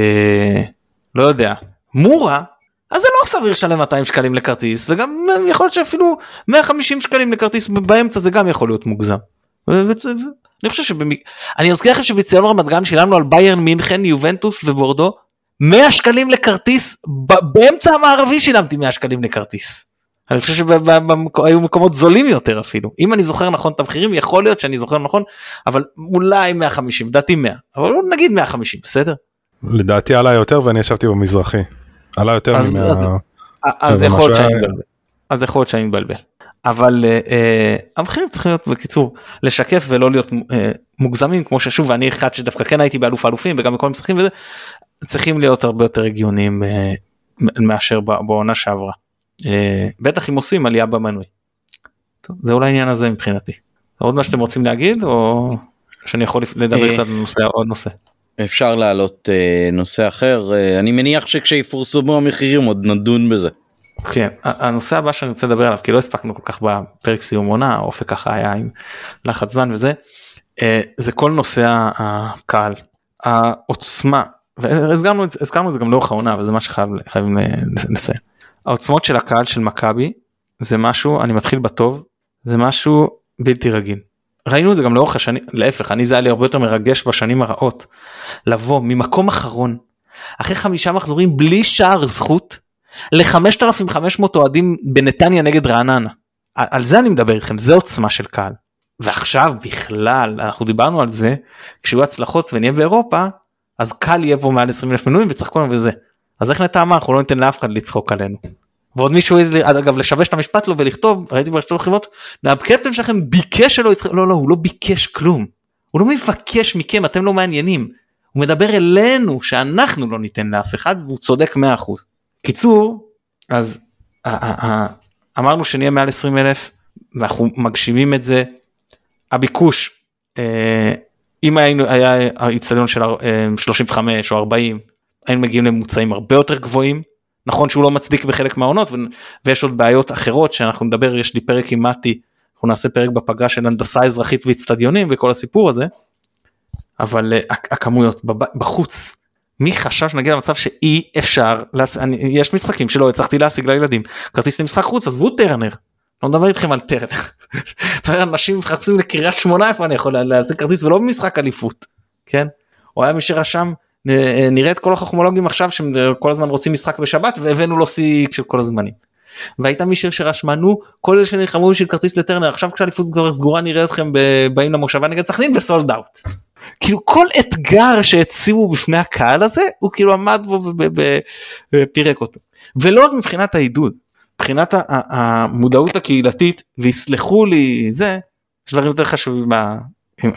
לא יודע מורה אז זה לא סביר לשלם 200 שקלים לכרטיס וגם יכול להיות שאפילו 150 שקלים לכרטיס באמצע זה גם יכול להיות מוגזם. אני חושב שבמק... אני אזכיר לכם שבציון רמת גן שילמנו על ביירן מינכן, יובנטוס ובורדו 100 שקלים לכרטיס, באמצע המערבי שילמתי 100 שקלים לכרטיס. אני חושב שהיו מקומות זולים יותר אפילו. אם אני זוכר נכון את המחירים, יכול להיות שאני זוכר נכון, אבל אולי 150, לדעתי 100, אבל נגיד 150, בסדר? לדעתי עלה יותר ואני ישבתי במזרחי. עלה יותר מ-100... אז, אז יכול להיות שאני מבלבל. אז יכול להיות שאני מבלבל. אבל uh, המחירים צריכים להיות בקיצור לשקף ולא להיות uh, מוגזמים כמו ששוב ואני אחד שדווקא כן הייתי באלוף האלופים וגם בכל המשחקים וזה צריכים להיות הרבה יותר הגיוניים uh, מאשר בעונה שעברה. Uh, בטח אם עושים עלייה במנוי. טוב, זה אולי העניין הזה מבחינתי. עוד מה שאתם רוצים להגיד או שאני יכול לדבר קצת על נושא עוד נושא. אפשר להעלות uh, נושא אחר uh, אני מניח שכשיפורסמו המחירים עוד נדון בזה. כן, הנושא הבא שאני רוצה לדבר עליו כי לא הספקנו כל כך בפרק סיום עונה האופק ככה היה עם לחץ זמן וזה אה, זה כל נושא הקהל העוצמה והזכרנו את זה גם לאורך העונה וזה מה שחייבים לציין העוצמות של הקהל של מכבי זה משהו אני מתחיל בטוב זה משהו בלתי רגיל. ראינו את זה גם לאורך השנים להפך אני זה היה לי הרבה יותר מרגש בשנים הרעות לבוא ממקום אחרון אחרי חמישה מחזורים בלי שער זכות ל-5,500 אוהדים בנתניה נגד רעננה. על זה אני מדבר איתכם, זה עוצמה של קהל. ועכשיו בכלל, אנחנו דיברנו על זה, כשיהיו הצלחות ונהיה באירופה, אז קל יהיה פה מעל 20 אלף מנויים וצחקו לנו וזה. אז איך נטע אמר, אנחנו לא ניתן לאף אחד לצחוק עלינו. ועוד מישהו העז, אגב, לשבש את המשפט לו ולכתוב, ראיתי ברשתות החברות, הקפטן שלכם ביקש שלא יצחק, לא, לא, הוא לא ביקש כלום. הוא לא מבקש מכם, אתם לא מעניינים. הוא מדבר אלינו, שאנחנו לא ניתן לאף אחד, והוא צודק 100%. קיצור אז אמרנו שנהיה מעל 20 אלף ואנחנו מגשימים את זה. הביקוש אה, אם היינו היה האיצטדיון של 35 אה, או 40 היינו מגיעים לממוצעים הרבה יותר גבוהים. נכון שהוא לא מצדיק בחלק מהעונות ויש עוד בעיות אחרות שאנחנו נדבר יש לי פרק עם מתי אנחנו נעשה פרק בפגרה של הנדסה אזרחית ואיצטדיונים וכל הסיפור הזה. אבל אה, הכמויות בחוץ מי חשב שנגיע למצב שאי אפשר, להס... אני, יש משחקים שלא הצלחתי להשיג לילדים כרטיס למשחק חוץ עזבו טרנר. לא מדבר איתכם על טרנר. [laughs] אנשים מחפשים לקריית שמונה איפה אני יכול להשיג כרטיס ולא במשחק אליפות. כן? או היה מי שרשם נראה את כל החכמולוגים עכשיו שכל הזמן רוצים משחק בשבת והבאנו לו שיא של כל הזמנים. והייתה מישהו שרשמה נו כל אלה שנלחמו בשביל כרטיס לטרנר עכשיו כשהאליפות כבר סגורה נראה אתכם באים למושבה נגד סכנין וסולד אאוט. כאילו כל אתגר שהציבו בפני הקהל הזה הוא כאילו עמד בו ופירק אותו. ולא רק מבחינת העידוד מבחינת המודעות הקהילתית ויסלחו לי זה יש דברים יותר חשובים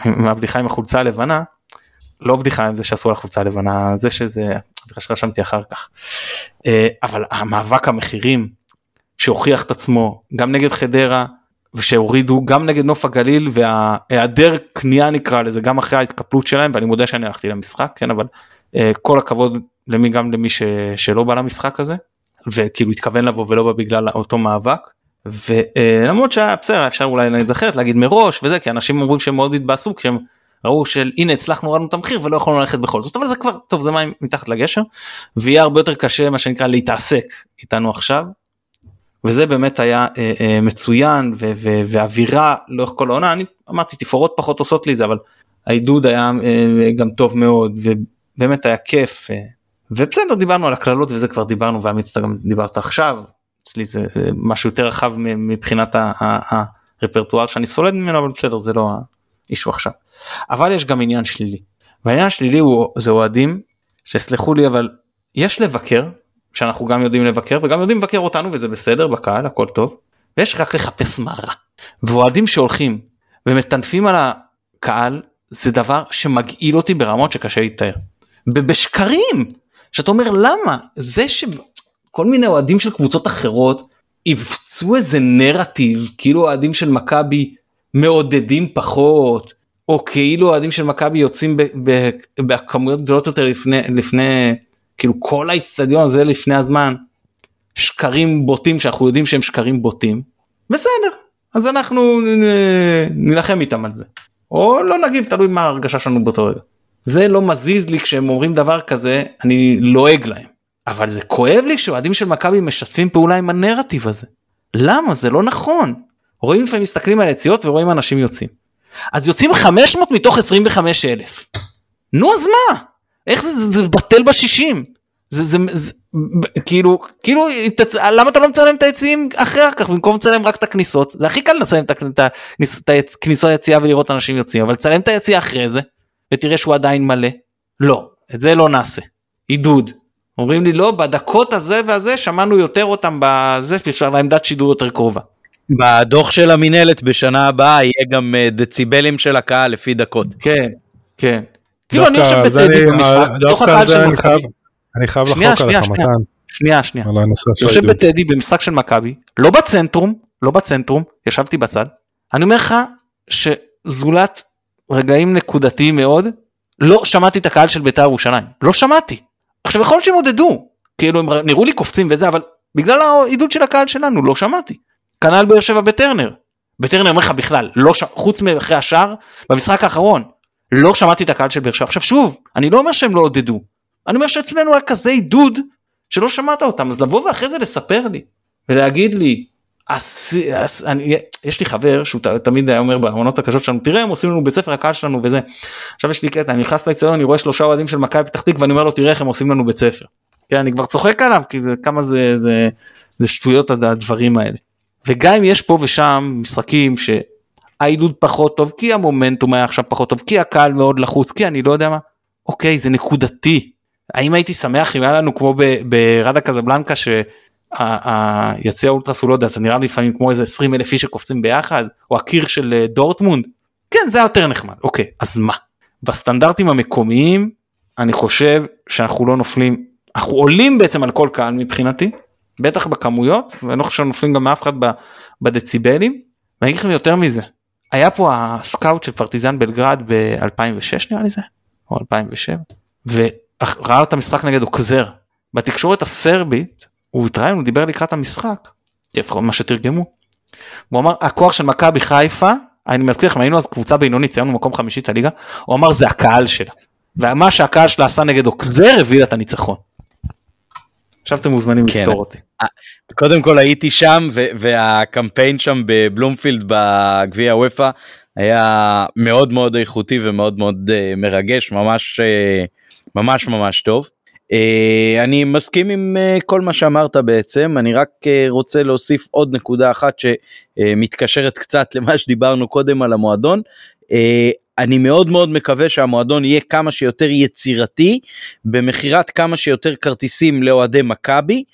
מהבדיחה עם החולצה הלבנה. לא בדיחה עם זה שעשו על החולצה הלבנה זה שזה בדיחה שרשמתי אחר כך. אה, אבל המאבק המחירים שהוכיח את עצמו גם נגד חדרה ושהורידו גם נגד נוף הגליל וההיעדר קנייה נקרא לזה גם אחרי ההתקפלות שלהם ואני מודה שאני הלכתי למשחק כן אבל אה, כל הכבוד למי גם למי ש, שלא בא למשחק הזה וכאילו התכוון לבוא ולא בא בגלל אותו מאבק ולמרות שהיה בסדר אפשר אולי להיזכרת להגיד מראש וזה כי אנשים אומרים שהם מאוד התבאסו כשהם ראו של הנה הצלחנו הורדנו את המחיר ולא יכולנו ללכת בכל זאת אבל זה כבר טוב זה מים מתחת לגשר ויהיה הרבה יותר קשה מה שנקרא להתעסק איתנו עכשיו. וזה באמת היה אה, אה, מצוין ו- ו- ואווירה לאורך כל העונה אני אמרתי תפאורות פחות עושות לי את זה אבל העידוד היה אה, גם טוב מאוד ובאמת היה כיף אה, ובסדר דיברנו על הקללות וזה כבר דיברנו ועמית אתה גם דיברת עכשיו אצלי זה אה, משהו יותר רחב מבחינת הרפרטואר שאני סולד ממנו אבל בסדר זה לא האישו עכשיו. אבל יש גם עניין שלילי. והעניין השלילי הוא זה אוהדים שסלחו לי אבל יש לבקר שאנחנו גם יודעים לבקר וגם יודעים לבקר אותנו וזה בסדר בקהל הכל טוב ויש רק לחפש מה רע. ואוהדים שהולכים ומטנפים על הקהל זה דבר שמגעיל אותי ברמות שקשה להתאר. בשקרים שאתה אומר למה זה שכל מיני אוהדים של קבוצות אחרות יפצו איזה נרטיב כאילו אוהדים של מכבי מעודדים פחות או כאילו אוהדים של מכבי יוצאים בכמויות גדולות יותר לפני לפני כאילו כל האיצטדיון הזה לפני הזמן שקרים בוטים שאנחנו יודעים שהם שקרים בוטים בסדר אז אנחנו נילחם איתם על זה או לא נגיב תלוי מה ההרגשה שלנו באותו רגע. זה לא מזיז לי כשהם אומרים דבר כזה אני לועג להם אבל זה כואב לי שאוהדים של מכבי משתפים פעולה עם הנרטיב הזה. למה זה לא נכון רואים לפעמים מסתכלים על יציאות ורואים אנשים יוצאים. אז יוצאים 500 מתוך 25 אלף. נו אז מה? איך זה, זה, זה בטל בשישים? זה, זה, זה, כאילו, כאילו, תצ... למה אתה לא מצלם את היציאים אחר כך במקום לצלם רק את הכניסות? זה הכי קל לצלם את הכניסות היציאה ולראות אנשים יוצאים, אבל לצלם את היציאה אחרי זה, ותראה שהוא עדיין מלא. לא, את זה לא נעשה. עידוד. אומרים לי לא, בדקות הזה והזה שמענו יותר אותם בזה, בשביל העמדת שידור יותר קרובה. בדוח של המינהלת בשנה הבאה יהיה גם אה, דציבלים של הקהל לפי דקות. כן, כן. כאילו אני יושב בטדי במשחק, בתוך הקהל של מכבי. אני חייב לחלוק עליך מתן. שנייה שנייה. יושב בטדי במשחק של מכבי, לא בצנטרום, לא בצנטרום, ישבתי בצד. אני אומר לך שזולת רגעים נקודתיים מאוד, לא שמעתי את הקהל של בית"ר ירושלים. לא שמעתי. עכשיו יכול להיות שהם עודדו, כאילו הם נראו לי קופצים וזה, אבל בגלל העידוד של הקהל שלנו לא שמעתי. כנ"ל באר שבע בטרנר. בטרנר אומר לך בכלל, לא ש... חוץ מאחרי השאר, במשחק האחרון, לא שמעתי את הקהל של באר שבע. עכשיו שוב, אני לא אומר שהם לא עודדו, אני אומר שאצלנו היה כזה עידוד שלא שמעת אותם, אז לבוא ואחרי זה לספר לי ולהגיד לי, אס, אס, אני, יש לי חבר שהוא ת, תמיד היה אומר בעונות הקשות שלנו תראה הם עושים לנו בית ספר הקהל שלנו וזה. עכשיו יש לי קטע אני נכנס לאצטדיון אני רואה שלושה אוהדים של מכבי פתח תקווה ואני אומר לו תראה איך הם עושים לנו בית ספר. כן אני כבר צוחק עליו כי זה כמה זה זה, זה שטויות הדברים האלה. וגם אם יש פה ושם משחקים שהעידוד פחות טוב כי המומנטום היה עכשיו פחות טוב כי הקהל מאוד לחוץ כי אני לא יודע מה. אוקיי זה נקודתי. האם הייתי שמח אם היה לנו כמו ברדה קזבלנקה שהיציע אולטרס הוא לא יודע זה נראה לי לפעמים כמו איזה 20 אלף איש שקופצים ביחד או הקיר של אה, דורטמונד. כן זה יותר נחמד. אוקיי אז מה? בסטנדרטים המקומיים אני חושב שאנחנו לא נופלים אנחנו עולים בעצם על כל קהל מבחינתי בטח בכמויות ואני לא חושב שנופלים גם מאף אחד בדציבלים. ואני אגיד לכם יותר מזה היה פה הסקאוט של פרטיזן בלגרד ב-2006 נראה לי זה או 2007 וראה את המשחק נגד אוקזר בתקשורת הסרבית הוא התראיין הוא דיבר לקראת המשחק לפחות מה שתרגמו. הוא אמר הכוח של מכבי חיפה אני מזכיר לכם היינו אז קבוצה בינונית ציינו מקום חמישית הליגה הוא אמר זה הקהל שלה ומה שהקהל שלה עשה נגד אוקזר הביא לה את הניצחון. עכשיו אתם מוזמנים כן. לסתור אותי. אה, קודם כל הייתי שם והקמפיין שם בבלומפילד בגביע הוופא היה מאוד מאוד איכותי ומאוד מאוד uh, מרגש ממש uh, ממש ממש טוב. אה, אני מסכים עם אה, כל מה שאמרת בעצם, אני רק אה, רוצה להוסיף עוד נקודה אחת שמתקשרת קצת [laughs] למה שדיברנו קודם על המועדון. אני מאוד מאוד מקווה שהמועדון יהיה כמה שיותר יצירתי במכירת כמה שיותר כרטיסים לאוהדי מכבי.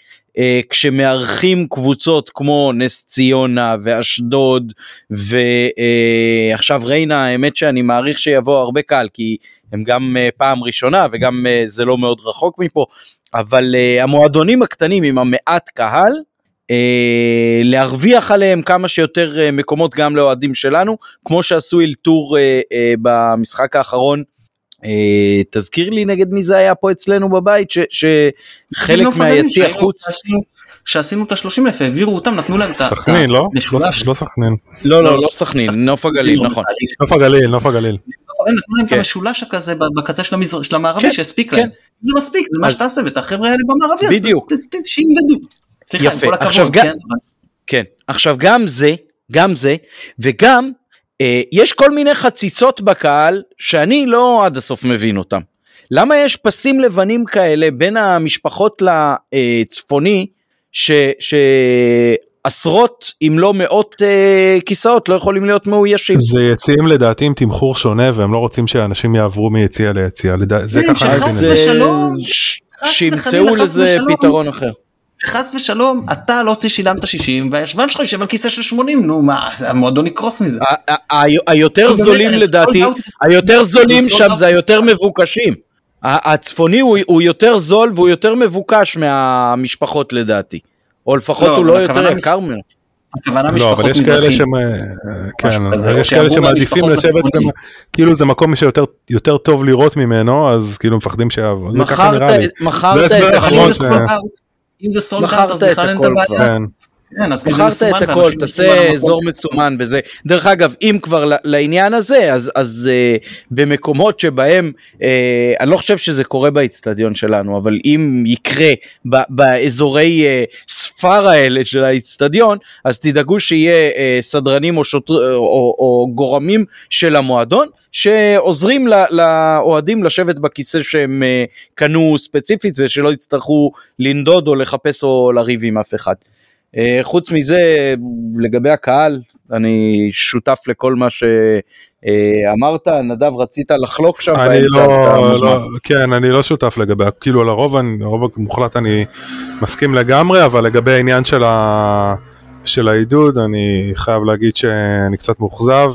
כשמארחים קבוצות כמו נס ציונה ואשדוד ועכשיו ריינה האמת שאני מעריך שיבוא הרבה קהל כי הם גם uh, פעם ראשונה וגם uh, זה לא מאוד רחוק מפה, אבל uh, המועדונים הקטנים עם המעט קהל, uh, להרוויח עליהם כמה שיותר uh, מקומות גם לאוהדים שלנו, כמו שעשו אלתור uh, uh, במשחק האחרון. Uh, תזכיר לי נגד מי זה היה פה אצלנו בבית ש, שחלק מהיציע חוץ. שעשינו את השלושים אלף העבירו אותם נתנו להם את סכנין לא? לא סכנין. לא לא לא סכנין נוף הגליל נכון. נוף הגליל נוף הגליל. נתנו להם את כן. המשולש הכזה בקצה של, המערבי כן, שהספיק להם. כן. זה מספיק, זה מה שתעשה ואת החבר'ה האלה במערבי, בדיוק. אז שינדדו. סליחה, עם כל הכבוד, כן. עכשיו גם זה, גם זה, וגם אה, יש כל מיני חציצות בקהל שאני לא עד הסוף מבין אותם. למה יש פסים לבנים כאלה בין המשפחות לצפוני, ש, עשרות אם לא מאות אה, כיסאות לא יכולים להיות מאוישים. זה יציאים לדעתי עם תמחור שונה והם לא רוצים שאנשים יעברו מיציע ליציע. זה כן, ככה שחס ושלום. שימצאו לזה פתרון אחר. שחס ושלום אתה לא תשילמת 60 והישבן שלך יושב על כיסא של 80 נו מה המועדון יקרוס מזה. היותר זולים לדעתי היותר זולים שם זה היותר מבוקשים. הצפוני הוא יותר זול והוא יותר מבוקש מהמשפחות לדעתי. או לפחות לא, הוא לא יותר יקר ממנו. הכוונה משפחות לא, אבל יש כאלה שהם, כן, יש כאלה שמעדיפים לשבת, כאילו זה מקום שיותר טוב לראות ממנו, אז כאילו מפחדים שיעבור. מכרת את הכל. אם זה סולדארט אז בכלל אין את הבעיה. כן. אז מכרת את הכל, תעשה אזור מסומן בזה. דרך אגב, אם כבר לעניין הזה, אז, אז uh, במקומות שבהם, uh, אני לא חושב שזה קורה באיצטדיון שלנו, אבל אם יקרה ב, באזורי uh, ספר האלה של האיצטדיון, אז תדאגו שיהיה uh, סדרנים או, שוטר, או, או גורמים של המועדון, שעוזרים לאוהדים לשבת בכיסא שהם uh, קנו ספציפית, ושלא יצטרכו לנדוד או לחפש או לריב עם אף אחד. אה, חוץ מזה, לגבי הקהל, אני שותף לכל מה שאמרת, נדב רצית לחלוק שם אני לא, לא, כן, אני לא שותף לגבי, כאילו לרוב, לרוב המוחלט אני מסכים לגמרי, אבל לגבי העניין של, ה, של העידוד, אני חייב להגיד שאני קצת מאוכזב.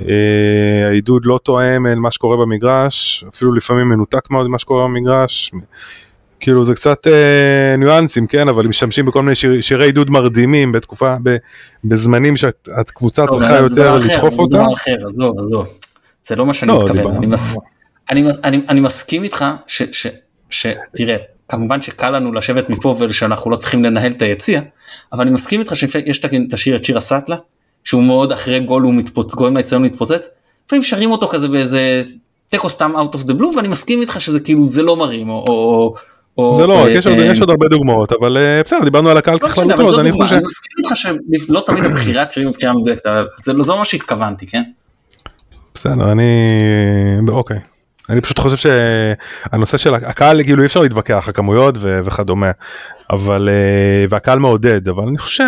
אה, העידוד לא תואם אל מה שקורה במגרש, אפילו לפעמים מנותק מאוד ממה שקורה במגרש. כאילו זה קצת אה, ניואנסים, כן, אבל הם משתמשים בכל מיני שיר, שירי עידוד מרדימים בתקופה, ב, בזמנים שהקבוצה לא, צריכה יותר לדחוף אותה. זה דבר אחר, עזוב, עזוב. זה לא מה שאני לא, מתכוון, אני, מס, אני, אני, אני מסכים איתך שתראה, כמובן שקל לנו לשבת מפה ושאנחנו לא צריכים לנהל את היציע, אבל אני מסכים איתך שיש את השיר את שיר הסאטלה, שהוא מאוד אחרי גול הוא מתפוצץ, גול מהיציון מתפוצץ, לפעמים שרים אותו כזה באיזה תיקו סתם out of the blue ואני מסכים איתך שזה כאילו זה לא מרים או, או, זה לא, יש עוד הרבה דוגמאות, אבל אה, בסדר, דיברנו על הקהל לא ככללותו, אז אני חושב... אני מסכים איתך שלא תמיד הבחירת שירים מבחינה מדויקת, אבל זה לא מה שהתכוונתי, כן? בסדר, אני... אוקיי. אני פשוט חושב שהנושא של הקהל, כאילו אי אפשר להתווכח, הכמויות וכדומה, אבל... אה, והקהל מעודד, אבל אני חושב...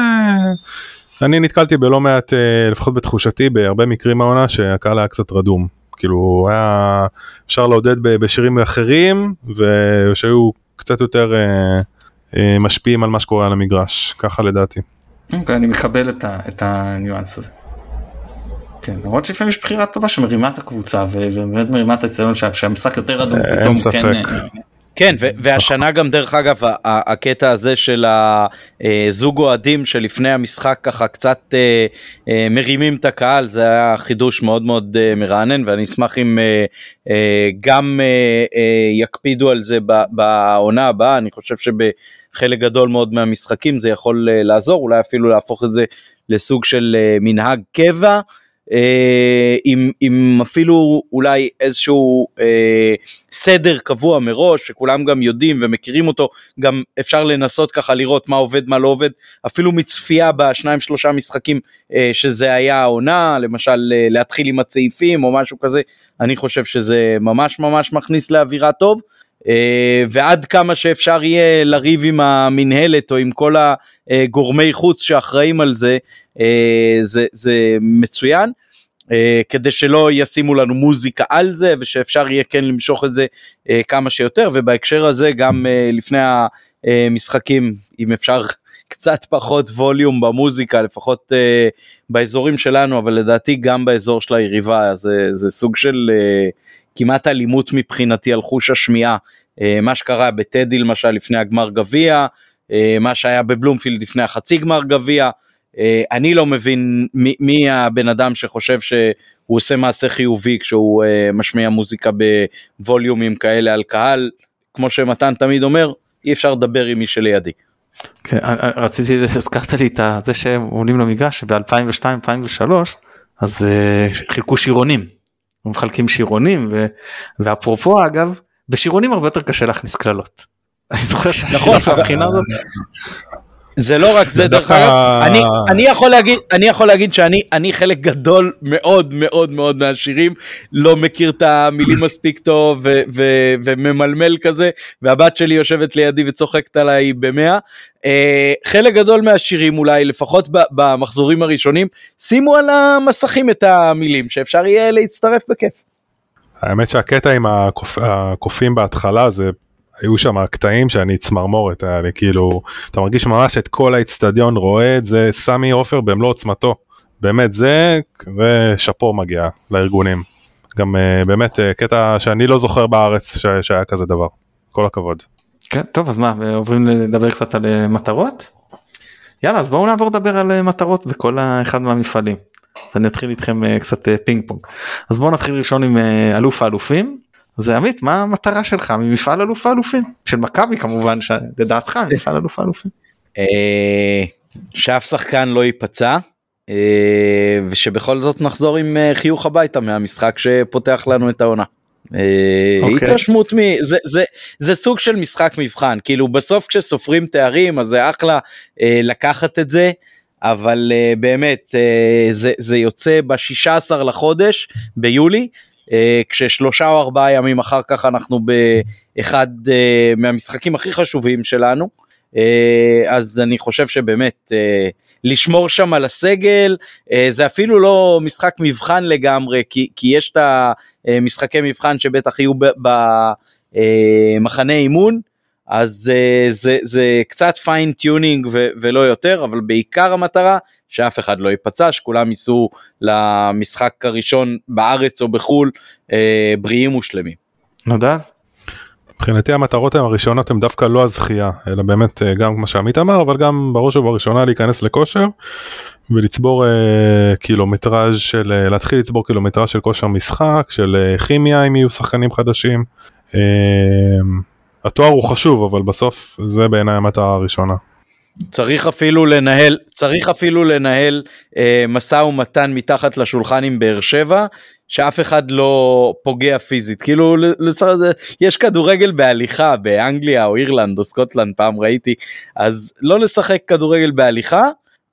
אני נתקלתי בלא מעט, אה, לפחות בתחושתי, בהרבה מקרים מהעונה שהקהל היה קצת רדום. כאילו היה אפשר לעודד בשירים אחרים ושהיו קצת יותר אה, אה, משפיעים על מה שקורה על המגרש, ככה לדעתי. אוקיי, אני מקבל את, ה, את הניואנס הזה. כן, למרות שלפעמים יש בחירה טובה שמרימה את הקבוצה ובאמת מרימה את הציון שהמשחק יותר אדום פתאום כן. אה, כן, והשנה גם דרך אגב הקטע הזה של הזוג אוהדים שלפני המשחק ככה קצת אה, אה, מרימים את הקהל זה היה חידוש מאוד מאוד אה, מרענן ואני אשמח אם גם יקפידו על זה בעונה הבאה אני חושב שבחלק גדול מאוד מהמשחקים זה יכול לעזור אולי אפילו להפוך את זה לסוג של מנהג קבע. אה, עם, עם אפילו אולי איזשהו אה, סדר קבוע מראש שכולם גם יודעים ומכירים אותו גם אפשר לנסות ככה לראות מה עובד מה לא עובד אפילו מצפייה בשניים שלושה משחקים אה, שזה היה העונה למשל אה, להתחיל עם הצעיפים או משהו כזה אני חושב שזה ממש ממש מכניס לאווירה טוב. אה, ועד כמה שאפשר יהיה לריב עם המינהלת או עם כל הגורמי חוץ שאחראים על זה, אה, זה, זה מצוין. כדי שלא ישימו לנו מוזיקה על זה ושאפשר יהיה כן למשוך את זה כמה שיותר ובהקשר הזה גם לפני המשחקים אם אפשר [laughs] קצת פחות ווליום במוזיקה לפחות באזורים שלנו אבל לדעתי גם באזור של היריבה זה, זה סוג של כמעט אלימות מבחינתי על חוש השמיעה, אה, מה שקרה בטדי למשל לפני הגמר גביע, אה, מה שהיה בבלומפילד לפני החצי גמר גביע, אה, אני לא מבין מי, הבן אדם שחושב שהוא עושה מעשה חיובי כשהוא משמיע מוזיקה בווליומים כאלה על קהל, כמו שמתן תמיד אומר, אי אפשר לדבר עם מי שלידי. כן, רציתי, [laughs] הזכרת לי את זה שהם עולים למגרש, שב-2002-2003 אז חילקו שירונים מחלקים שירונים ו... ואפרופו אגב בשירונים הרבה יותר קשה להכניס קללות. אני זוכר שהשיר מהבחינה הזאת. [laughs] זה לא רק זה דרך אגב, אני, אני יכול להגיד, אני יכול להגיד שאני אני חלק גדול מאוד מאוד מאוד מהשירים, לא מכיר את המילים [coughs] מספיק טוב ו, ו, וממלמל כזה, והבת שלי יושבת לידי וצוחקת עליי במאה. Uh, חלק גדול מהשירים אולי, לפחות במחזורים הראשונים, שימו על המסכים את המילים, שאפשר יהיה להצטרף בכיף. האמת שהקטע עם הקופ... הקופים בהתחלה זה היו שם קטעים שאני צמרמורת היה לי כאילו אתה מרגיש ממש את כל האיצטדיון רואה את זה סמי עופר במלוא עוצמתו. באמת זה ושאפו מגיע לארגונים. גם uh, באמת uh, קטע שאני לא זוכר בארץ ש... שהיה כזה דבר. כל הכבוד. כן טוב אז מה עוברים לדבר קצת על uh, מטרות? יאללה אז בואו נעבור לדבר על מטרות בכל אחד מהמפעלים. אז אני אתחיל איתכם קצת פינג פונג. אז בואו נתחיל ראשון עם אלוף האלופים זה עמית מה המטרה שלך ממפעל אלוף האלופים של מכבי כמובן שלדעתך מפעל אלוף האלופים. אה, שאף שחקן לא ייפצע אה, ושבכל זאת נחזור עם אה, חיוך הביתה מהמשחק שפותח לנו את העונה. Okay. אוקיי. התרשמות מ... זה, זה, זה סוג של משחק מבחן כאילו בסוף כשסופרים תארים אז זה אחלה לקחת את זה אבל באמת זה, זה יוצא ב-16 לחודש ביולי אה, כששלושה או ארבעה ימים אחר כך אנחנו באחד אה, מהמשחקים הכי חשובים שלנו. אה, אז אני חושב שבאמת לשמור שם על הסגל זה אפילו לא משחק מבחן לגמרי כי, כי יש את המשחקי מבחן שבטח יהיו במחנה אימון אז זה, זה קצת fine-tuning ולא יותר אבל בעיקר המטרה שאף אחד לא ייפצע, שכולם ייסעו למשחק הראשון בארץ או בחו"ל אה, בריאים ושלמים. נדב? מבחינתי המטרות הראשונות הן דווקא לא הזכייה, אלא באמת אה, גם כמו שעמית אמר, אבל גם בראש ובראשונה להיכנס לכושר ולצבור אה, קילומטראז' של, אה, להתחיל לצבור קילומטראז' של כושר משחק, של אה, כימיה אם יהיו שחקנים חדשים. אה, התואר הוא חשוב, אבל בסוף זה בעיניי המטרה הראשונה. צריך אפילו לנהל צריך אפילו לנהל אה, משא ומתן מתחת לשולחן עם באר שבע שאף אחד לא פוגע פיזית כאילו לצד יש כדורגל בהליכה באנגליה או אירלנד או סקוטלנד פעם ראיתי אז לא לשחק כדורגל בהליכה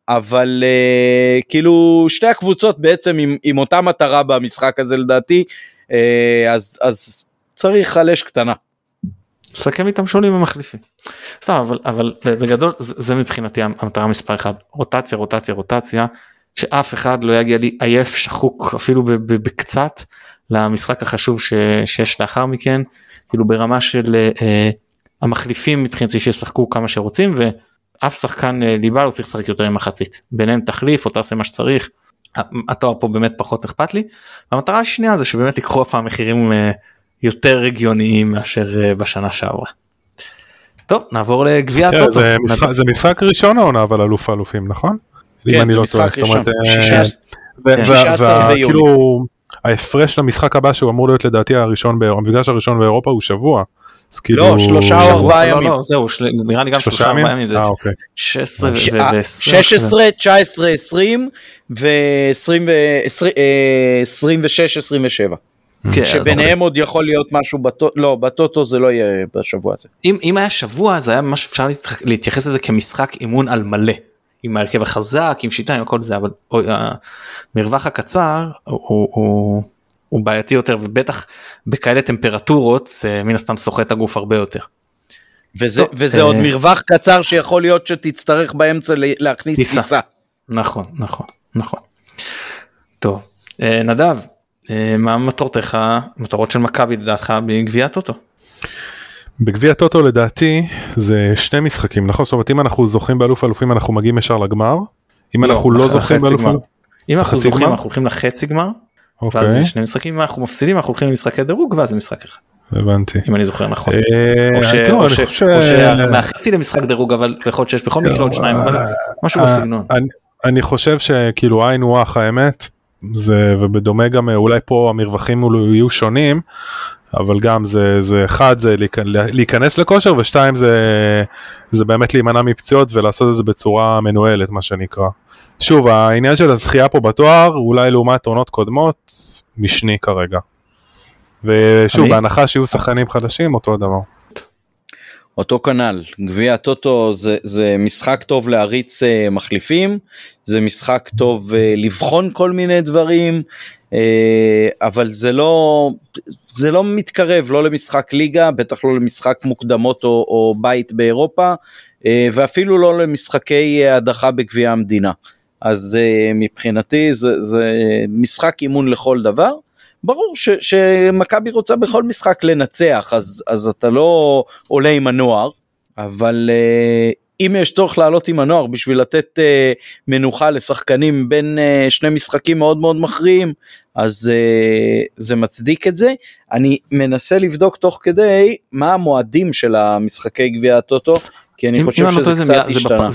אבל אה, כאילו שתי הקבוצות בעצם עם, עם אותה מטרה במשחק הזה לדעתי אה, אז אז צריך חלש קטנה. סכם איתם שונים המחליפים. סתם אבל אבל בגדול זה, זה מבחינתי המטרה מספר אחד רוטציה רוטציה רוטציה שאף אחד לא יגיע לי עייף שחוק אפילו בקצת למשחק החשוב ש, שיש לאחר מכן כאילו ברמה של אה, המחליפים מבחינתי שישחקו כמה שרוצים ואף שחקן אה, ליבה לא צריך לשחק יותר ממחצית ביניהם תחליף או תעשה מה שצריך. התואר פה באמת פחות אכפת לי. המטרה השנייה זה שבאמת ייקחו הפעם מחירים אה, יותר הגיוניים מאשר אה, בשנה שעברה. טוב נעבור לגביע כן, הטוטו. זה, משחק, זה משחק ראשון העונה אבל אלוף האלופים נכון? כן, אם אני לא טועה. זאת אומרת, כאילו ההפרש למשחק הבא שהוא אמור להיות לדעתי הראשון, המפגש הראשון באירופה הוא שבוע. אז כאילו... לא, שלושה או ארבעה ימים. לא, לא, זהו, נראה לי גם שלושה ארבעה ימים. אה, אוקיי. 16 ו-20. 16, 19, 20 ו-26, 27. כן, שביניהם עוד יכול להיות משהו בטוטו, לא בטוטו זה לא יהיה בשבוע הזה. אם, אם היה שבוע זה היה ממש אפשר להתייחס לזה כמשחק אימון על מלא. עם ההרכב החזק עם שיטה עם הכל זה אבל המרווח הקצר הוא, הוא הוא בעייתי יותר ובטח בכאלה טמפרטורות זה מן הסתם סוחט את הגוף הרבה יותר. וזה, טוב, וזה אה, עוד מרווח קצר שיכול להיות שתצטרך באמצע להכניס טיסה. נכון נכון נכון. טוב אה, נדב אה, מה מטרותיך מטרות של מכבי לדעתך בגביע הטוטו. בגביע טוטו לדעתי זה שני משחקים נכון זאת אומרת אם אנחנו זוכים באלוף אלופים אנחנו מגיעים ישר לגמר אם אנחנו לא זוכים באלוף. אלופים אם אנחנו זוכים גמר? אנחנו הולכים לחצי גמר אוקיי ואז זה שני משחקים אם אנחנו מפסידים אנחנו הולכים למשחקי דירוג ואז זה משחק אחד הבנתי. אם אני זוכר נכון. אה, או שמהחצי למשחק דירוג אבל יכול להיות שיש בכל מקרה עוד שניים אבל משהו אה, בסגנון. אני- אני חושב שכאילו היינו הך האמת זה ובדומה גם אה, אולי פה המרווחים אולי יהיו שונים אבל גם זה זה אחד זה להיכ- להיכנס לכושר ושתיים זה זה באמת להימנע מפציעות ולעשות את זה בצורה מנוהלת מה שנקרא. שוב העניין של הזכייה פה בתואר אולי לעומת עונות קודמות משני כרגע. ושוב עמית? בהנחה שיהיו שחקנים חדשים אותו דבר. אותו כנ"ל, גביע הטוטו זה, זה משחק טוב להריץ אה, מחליפים, זה משחק טוב אה, לבחון כל מיני דברים, אה, אבל זה לא, זה לא מתקרב לא למשחק ליגה, בטח לא למשחק מוקדמות או, או בית באירופה, אה, ואפילו לא למשחקי הדחה בגביע המדינה. אז אה, מבחינתי זה, זה משחק אימון לכל דבר. ברור ש, שמכבי רוצה בכל משחק לנצח אז אז אתה לא עולה עם הנוער אבל uh, אם יש צורך לעלות עם הנוער בשביל לתת uh, מנוחה לשחקנים בין uh, שני משחקים מאוד מאוד מכריעים אז uh, זה מצדיק את זה אני מנסה לבדוק תוך כדי מה המועדים של המשחקי גביע הטוטו כי אני חושב שזה זה קצת השתנה.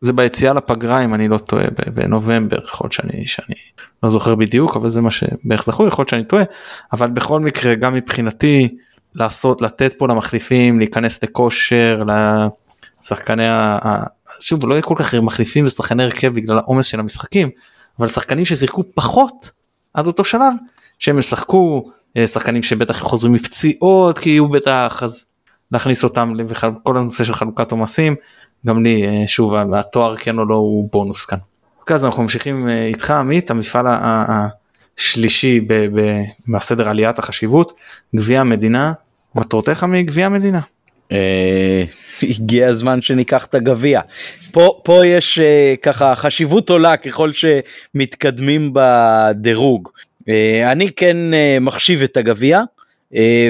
זה- ביציאה לפגרה אם אני לא טועה בנובמבר יכול להיות שאני שאני לא זוכר בדיוק אבל זה מה שבערך זכור יכול להיות שאני טועה אבל בכל מקרה גם מבחינתי לעשות לתת פה למחליפים להיכנס לכושר לשחקני ה... שוב לא יהיה כל כך מחליפים ושחקני הרכב בגלל העומס של המשחקים אבל שחקנים ששיחקו פחות עד אותו שלב שהם ישחקו אה, שחקנים שבטח חוזרים מפציעות כי יהיו בטח אז להכניס אותם וכל הנושא של חלוקת עומסים גם לי אה, שוב התואר כן או לא הוא בונוס כאן. אוקיי אז אנחנו ממשיכים אה, איתך עמית המפעל השלישי ב- ב- מהסדר עליית החשיבות גביע המדינה מטרותיך מגביע המדינה. אה, הגיע הזמן שניקח את הגביע. פה, פה יש ככה חשיבות עולה ככל שמתקדמים בדירוג. אני כן מחשיב את הגביע.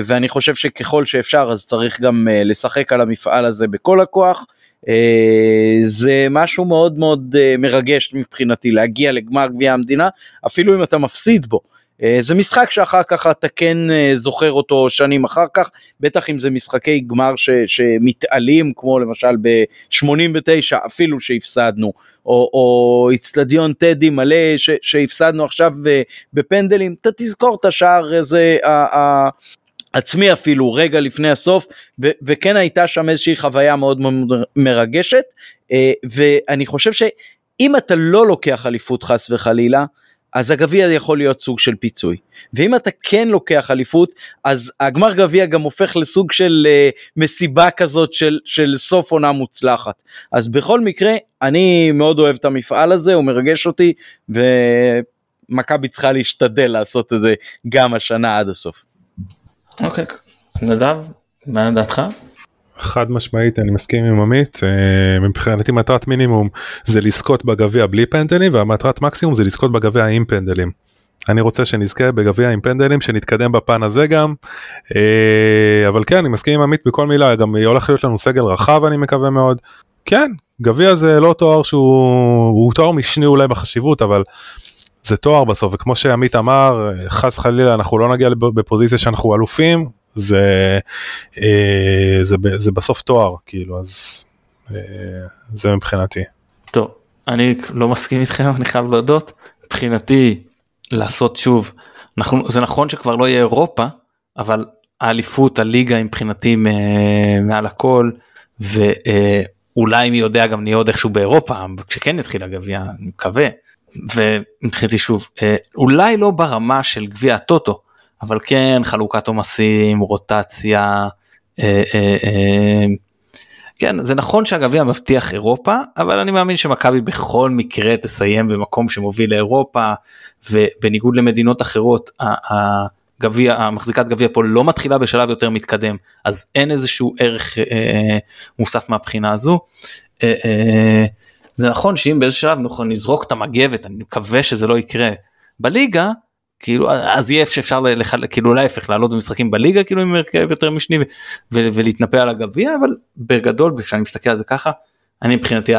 ואני חושב שככל שאפשר אז צריך גם לשחק על המפעל הזה בכל הכוח. אה, זה משהו מאוד מאוד אה, מרגש מבחינתי להגיע לגמר גביע המדינה אפילו אם אתה מפסיד בו. אה, זה משחק שאחר כך אתה כן זוכר אותו שנים אחר כך בטח אם זה משחקי גמר ש, שמתעלים כמו למשל ב-89 אפילו שהפסדנו או, או איצטדיון טדי מלא ש, שהפסדנו עכשיו בפנדלים אתה תזכור את השער הזה עצמי אפילו רגע לפני הסוף ו- וכן הייתה שם איזושהי חוויה מאוד מרגשת אה, ואני חושב שאם אתה לא לוקח אליפות חס וחלילה אז הגביע יכול להיות סוג של פיצוי ואם אתה כן לוקח אליפות אז הגמר גביע גם הופך לסוג של uh, מסיבה כזאת של, של סוף עונה מוצלחת אז בכל מקרה אני מאוד אוהב את המפעל הזה הוא מרגש אותי ומכבי צריכה להשתדל לעשות את זה גם השנה עד הסוף. אוקיי נדב מה דעתך? חד משמעית אני מסכים עם עמית אה, מבחינתי מטרת מינימום זה לזכות בגביע בלי פנדלים והמטרת מקסימום זה לזכות בגביע עם פנדלים. אני רוצה שנזכה בגביע עם פנדלים שנתקדם בפן הזה גם אה, אבל כן אני מסכים עם עמית בכל מילה גם הולך להיות לנו סגל רחב אני מקווה מאוד כן גביע זה לא תואר שהוא הוא תואר משני אולי בחשיבות אבל זה תואר בסוף וכמו שעמית אמר חס וחלילה אנחנו לא נגיע בפוזיציה שאנחנו אלופים זה אה, זה, זה בסוף תואר כאילו אז אה, זה מבחינתי. טוב אני לא מסכים איתכם אני חייב להודות מבחינתי לעשות שוב אנחנו זה נכון שכבר לא יהיה אירופה אבל האליפות הליגה מבחינתי מ- מעל הכל ואולי מי יודע גם נהיה עוד איכשהו באירופה כשכן יתחיל הגביע אני מקווה ומבחינתי שוב אה, אולי לא ברמה של גביע הטוטו אבל כן חלוקת עומסים רוטציה אה, אה, אה, כן זה נכון שהגביע מבטיח אירופה אבל אני מאמין שמכבי בכל מקרה תסיים במקום שמוביל לאירופה ובניגוד למדינות אחרות הגביע המחזיקת גביע פה לא מתחילה בשלב יותר מתקדם אז אין איזשהו ערך אה, מוסף מהבחינה הזו. אה, אה, זה נכון שאם באיזה שלב אנחנו נזרוק את המגבת אני מקווה שזה לא יקרה בליגה כאילו אז יהיה שאפשר לחלק כאילו להפך לעלות במשחקים בליגה כאילו עם הרכב יותר משני ולהתנפל על הגביע אבל בגדול כשאני מסתכל על זה ככה אני מבחינתי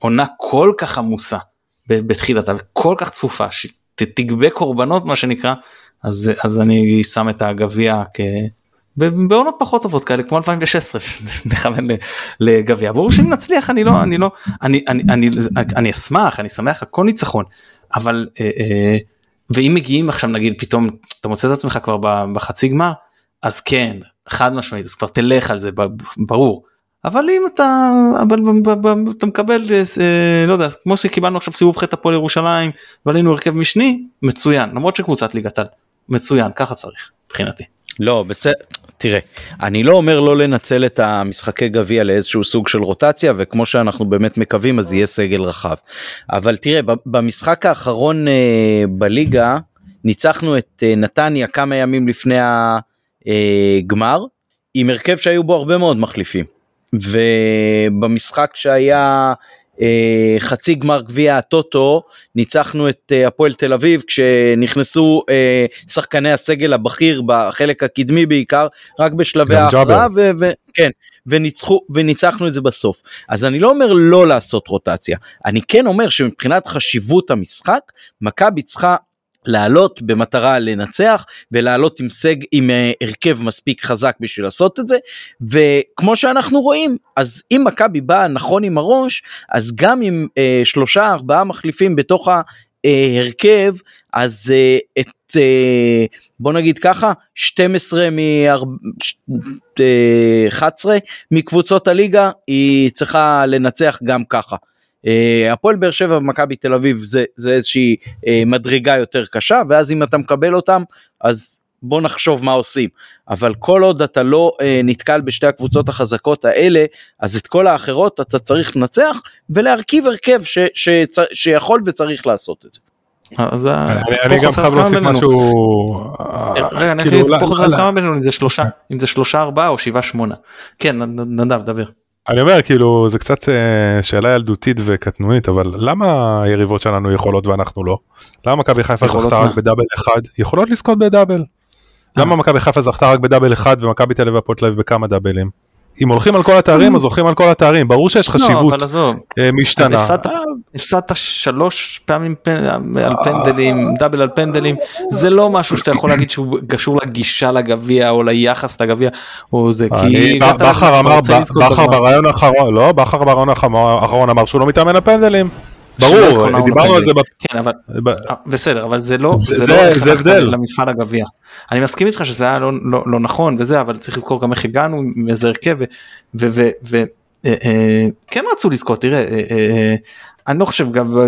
בעונה כל כך עמוסה בתחילתה וכל כך צפופה שתגבה קורבנות מה שנקרא אז אז אני שם את הגביע. בעונות פחות טובות כאלה כמו 2016 נכוון [laughs] לגביע. ברור שאם נצליח אני לא אני לא אני אני אני אני אשמח אני שמח על כל ניצחון. אבל אה, אה, ואם מגיעים עכשיו נגיד פתאום אתה מוצא את עצמך כבר בחצי גמר אז כן חד משמעית אז כבר תלך על זה ברור. אבל אם אתה אבל אתה מקבל אה, לא יודע כמו שקיבלנו עכשיו סיבוב חטא הפועל ירושלים ועלינו הרכב משני מצוין. למרות שקבוצת ליגת על מצוין ככה צריך מבחינתי. לא בסדר תראה אני לא אומר לא לנצל את המשחקי גביע לאיזשהו סוג של רוטציה וכמו שאנחנו באמת מקווים אז יהיה סגל רחב. אבל תראה במשחק האחרון אה, בליגה ניצחנו את אה, נתניה כמה ימים לפני הגמר אה, עם הרכב שהיו בו הרבה מאוד מחליפים. ובמשחק שהיה חצי גמר גביע הטוטו ניצחנו את אה, הפועל תל אביב כשנכנסו אה, שחקני הסגל הבכיר בחלק הקדמי בעיקר רק בשלבי ההכרעה וכן וניצחו וניצחנו את זה בסוף. אז אני לא אומר לא לעשות רוטציה אני כן אומר שמבחינת חשיבות המשחק מכבי צריכה לעלות במטרה לנצח ולעלות עם סג עם uh, הרכב מספיק חזק בשביל לעשות את זה וכמו שאנחנו רואים אז אם מכבי באה נכון עם הראש אז גם עם uh, שלושה ארבעה מחליפים בתוך ההרכב אז uh, את uh, בוא נגיד ככה 12 מ-11 מקבוצות הליגה היא צריכה לנצח גם ככה. אה, הפועל באר שבע ומכבי תל אביב זה, זה איזושהי אה, מדרגה יותר קשה ואז אם אתה מקבל אותם אז בוא נחשוב מה עושים אבל כל עוד אתה לא אה, נתקל בשתי הקבוצות החזקות האלה אז את כל האחרות אתה צריך לנצח ולהרכיב הרכב ש, ש, ש, שיכול וצריך לעשות את זה. אז אני גם חייב להוסיף משהו. רגע, אני כאילו, פה חוזר הסכמה בינינו אם זה שלושה אם זה שלושה ארבעה או שבעה שמונה. כן נדב דבר. אני אומר כאילו זה קצת אה, שאלה ילדותית וקטנועית אבל למה היריבות שלנו יכולות ואנחנו לא? למה מכבי חיפה זכתה רק בדאבל אחד? יכולות לזכות בדאבל. למה מכבי חיפה זכתה רק בדאבל אחד ומכבי תל אביב והפועל תל אביב בכמה דאבלים? אם הולכים על כל התארים אז הולכים על כל התארים. ברור שיש לא, חשיבות אה, משתנה. הפסדת שלוש פעמים על פנדלים דאבל על פנדלים. זה לא משהו שאתה יכול להגיד שהוא קשור לגישה לגביע או ליחס לגביע. או זה כי בכר אמר בכר ברעיון האחרון לא בכר ברעיון האחרון אמר שהוא לא מתאמן על פנדלים. ברור דיברנו על זה כן אבל בסדר אבל זה לא זה לא הבדל. למפעל הגביע. אני מסכים איתך שזה היה לא, לא, לא נכון וזה אבל צריך לזכור גם איך הגענו עם איזה הרכב וכן אה, אה, רצו לזכות תראה אה, אני לא חושב גם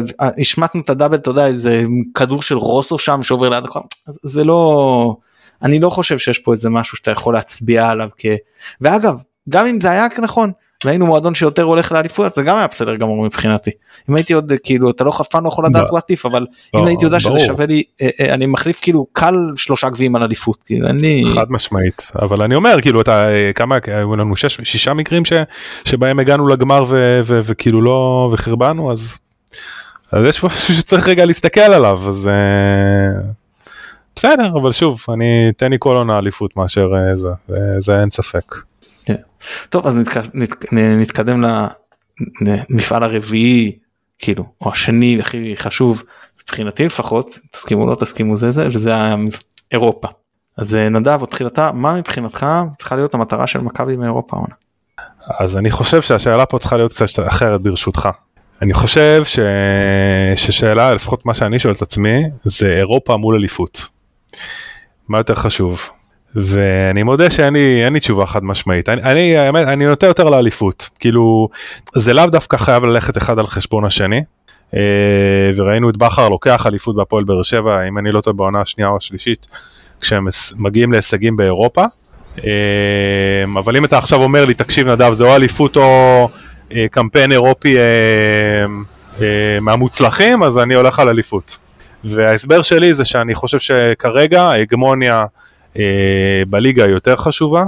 השמטנו את הדאבל אתה יודע איזה כדור של רוסו שם שעובר ליד הכל זה לא אני לא חושב שיש פה איזה משהו שאתה יכול להצביע עליו כ... ואגב גם אם זה היה נכון והיינו מועדון שיותר הולך לאליפויות זה גם היה בסדר גמור מבחינתי אם הייתי עוד כאילו אתה לא פעם לא יכול לדעת what if אבל אם הייתי יודע שזה שווה לי אה, אה, אני מחליף כאילו קל שלושה גביעים על אליפות כאילו אני חד משמעית אבל אני אומר כאילו אתה אה, כמה היו לנו שש שישה מקרים שבהם הגענו לגמר וכאילו לא וחרבנו אז. אז יש משהו שצריך רגע להסתכל עליו אז בסדר אבל שוב אני תן לי כל עונה אליפות מאשר זה זה אין ספק. כן. טוב אז נתק, נת, נתקדם למפעל הרביעי כאילו או השני הכי חשוב מבחינתי לפחות תסכימו לא תסכימו זה זה וזה אירופה. אז אה, נדב או תחילתה מה מבחינתך צריכה להיות המטרה של מכבי מאירופה עונה. אז אני חושב שהשאלה פה צריכה להיות קצת אחרת ברשותך. אני חושב ש... ששאלה לפחות מה שאני שואל את עצמי זה אירופה מול אליפות. מה יותר חשוב ואני מודה שאין לי, תשובה חד משמעית, אני, אני, האמת, אני נוטה יותר לאליפות, כאילו זה לאו דווקא חייב ללכת אחד על חשבון השני, אה, וראינו את בכר לוקח אליפות בהפועל באר שבע, אם אני לא טועה בעונה השנייה או השלישית, כשהם מגיעים להישגים באירופה, אה, אבל אם אתה עכשיו אומר לי, תקשיב נדב, זה או אליפות או אה, קמפיין אירופי מהמוצלחים, אז אני הולך על אליפות. וההסבר שלי זה שאני חושב שכרגע ההגמוניה בליגה יותר חשובה,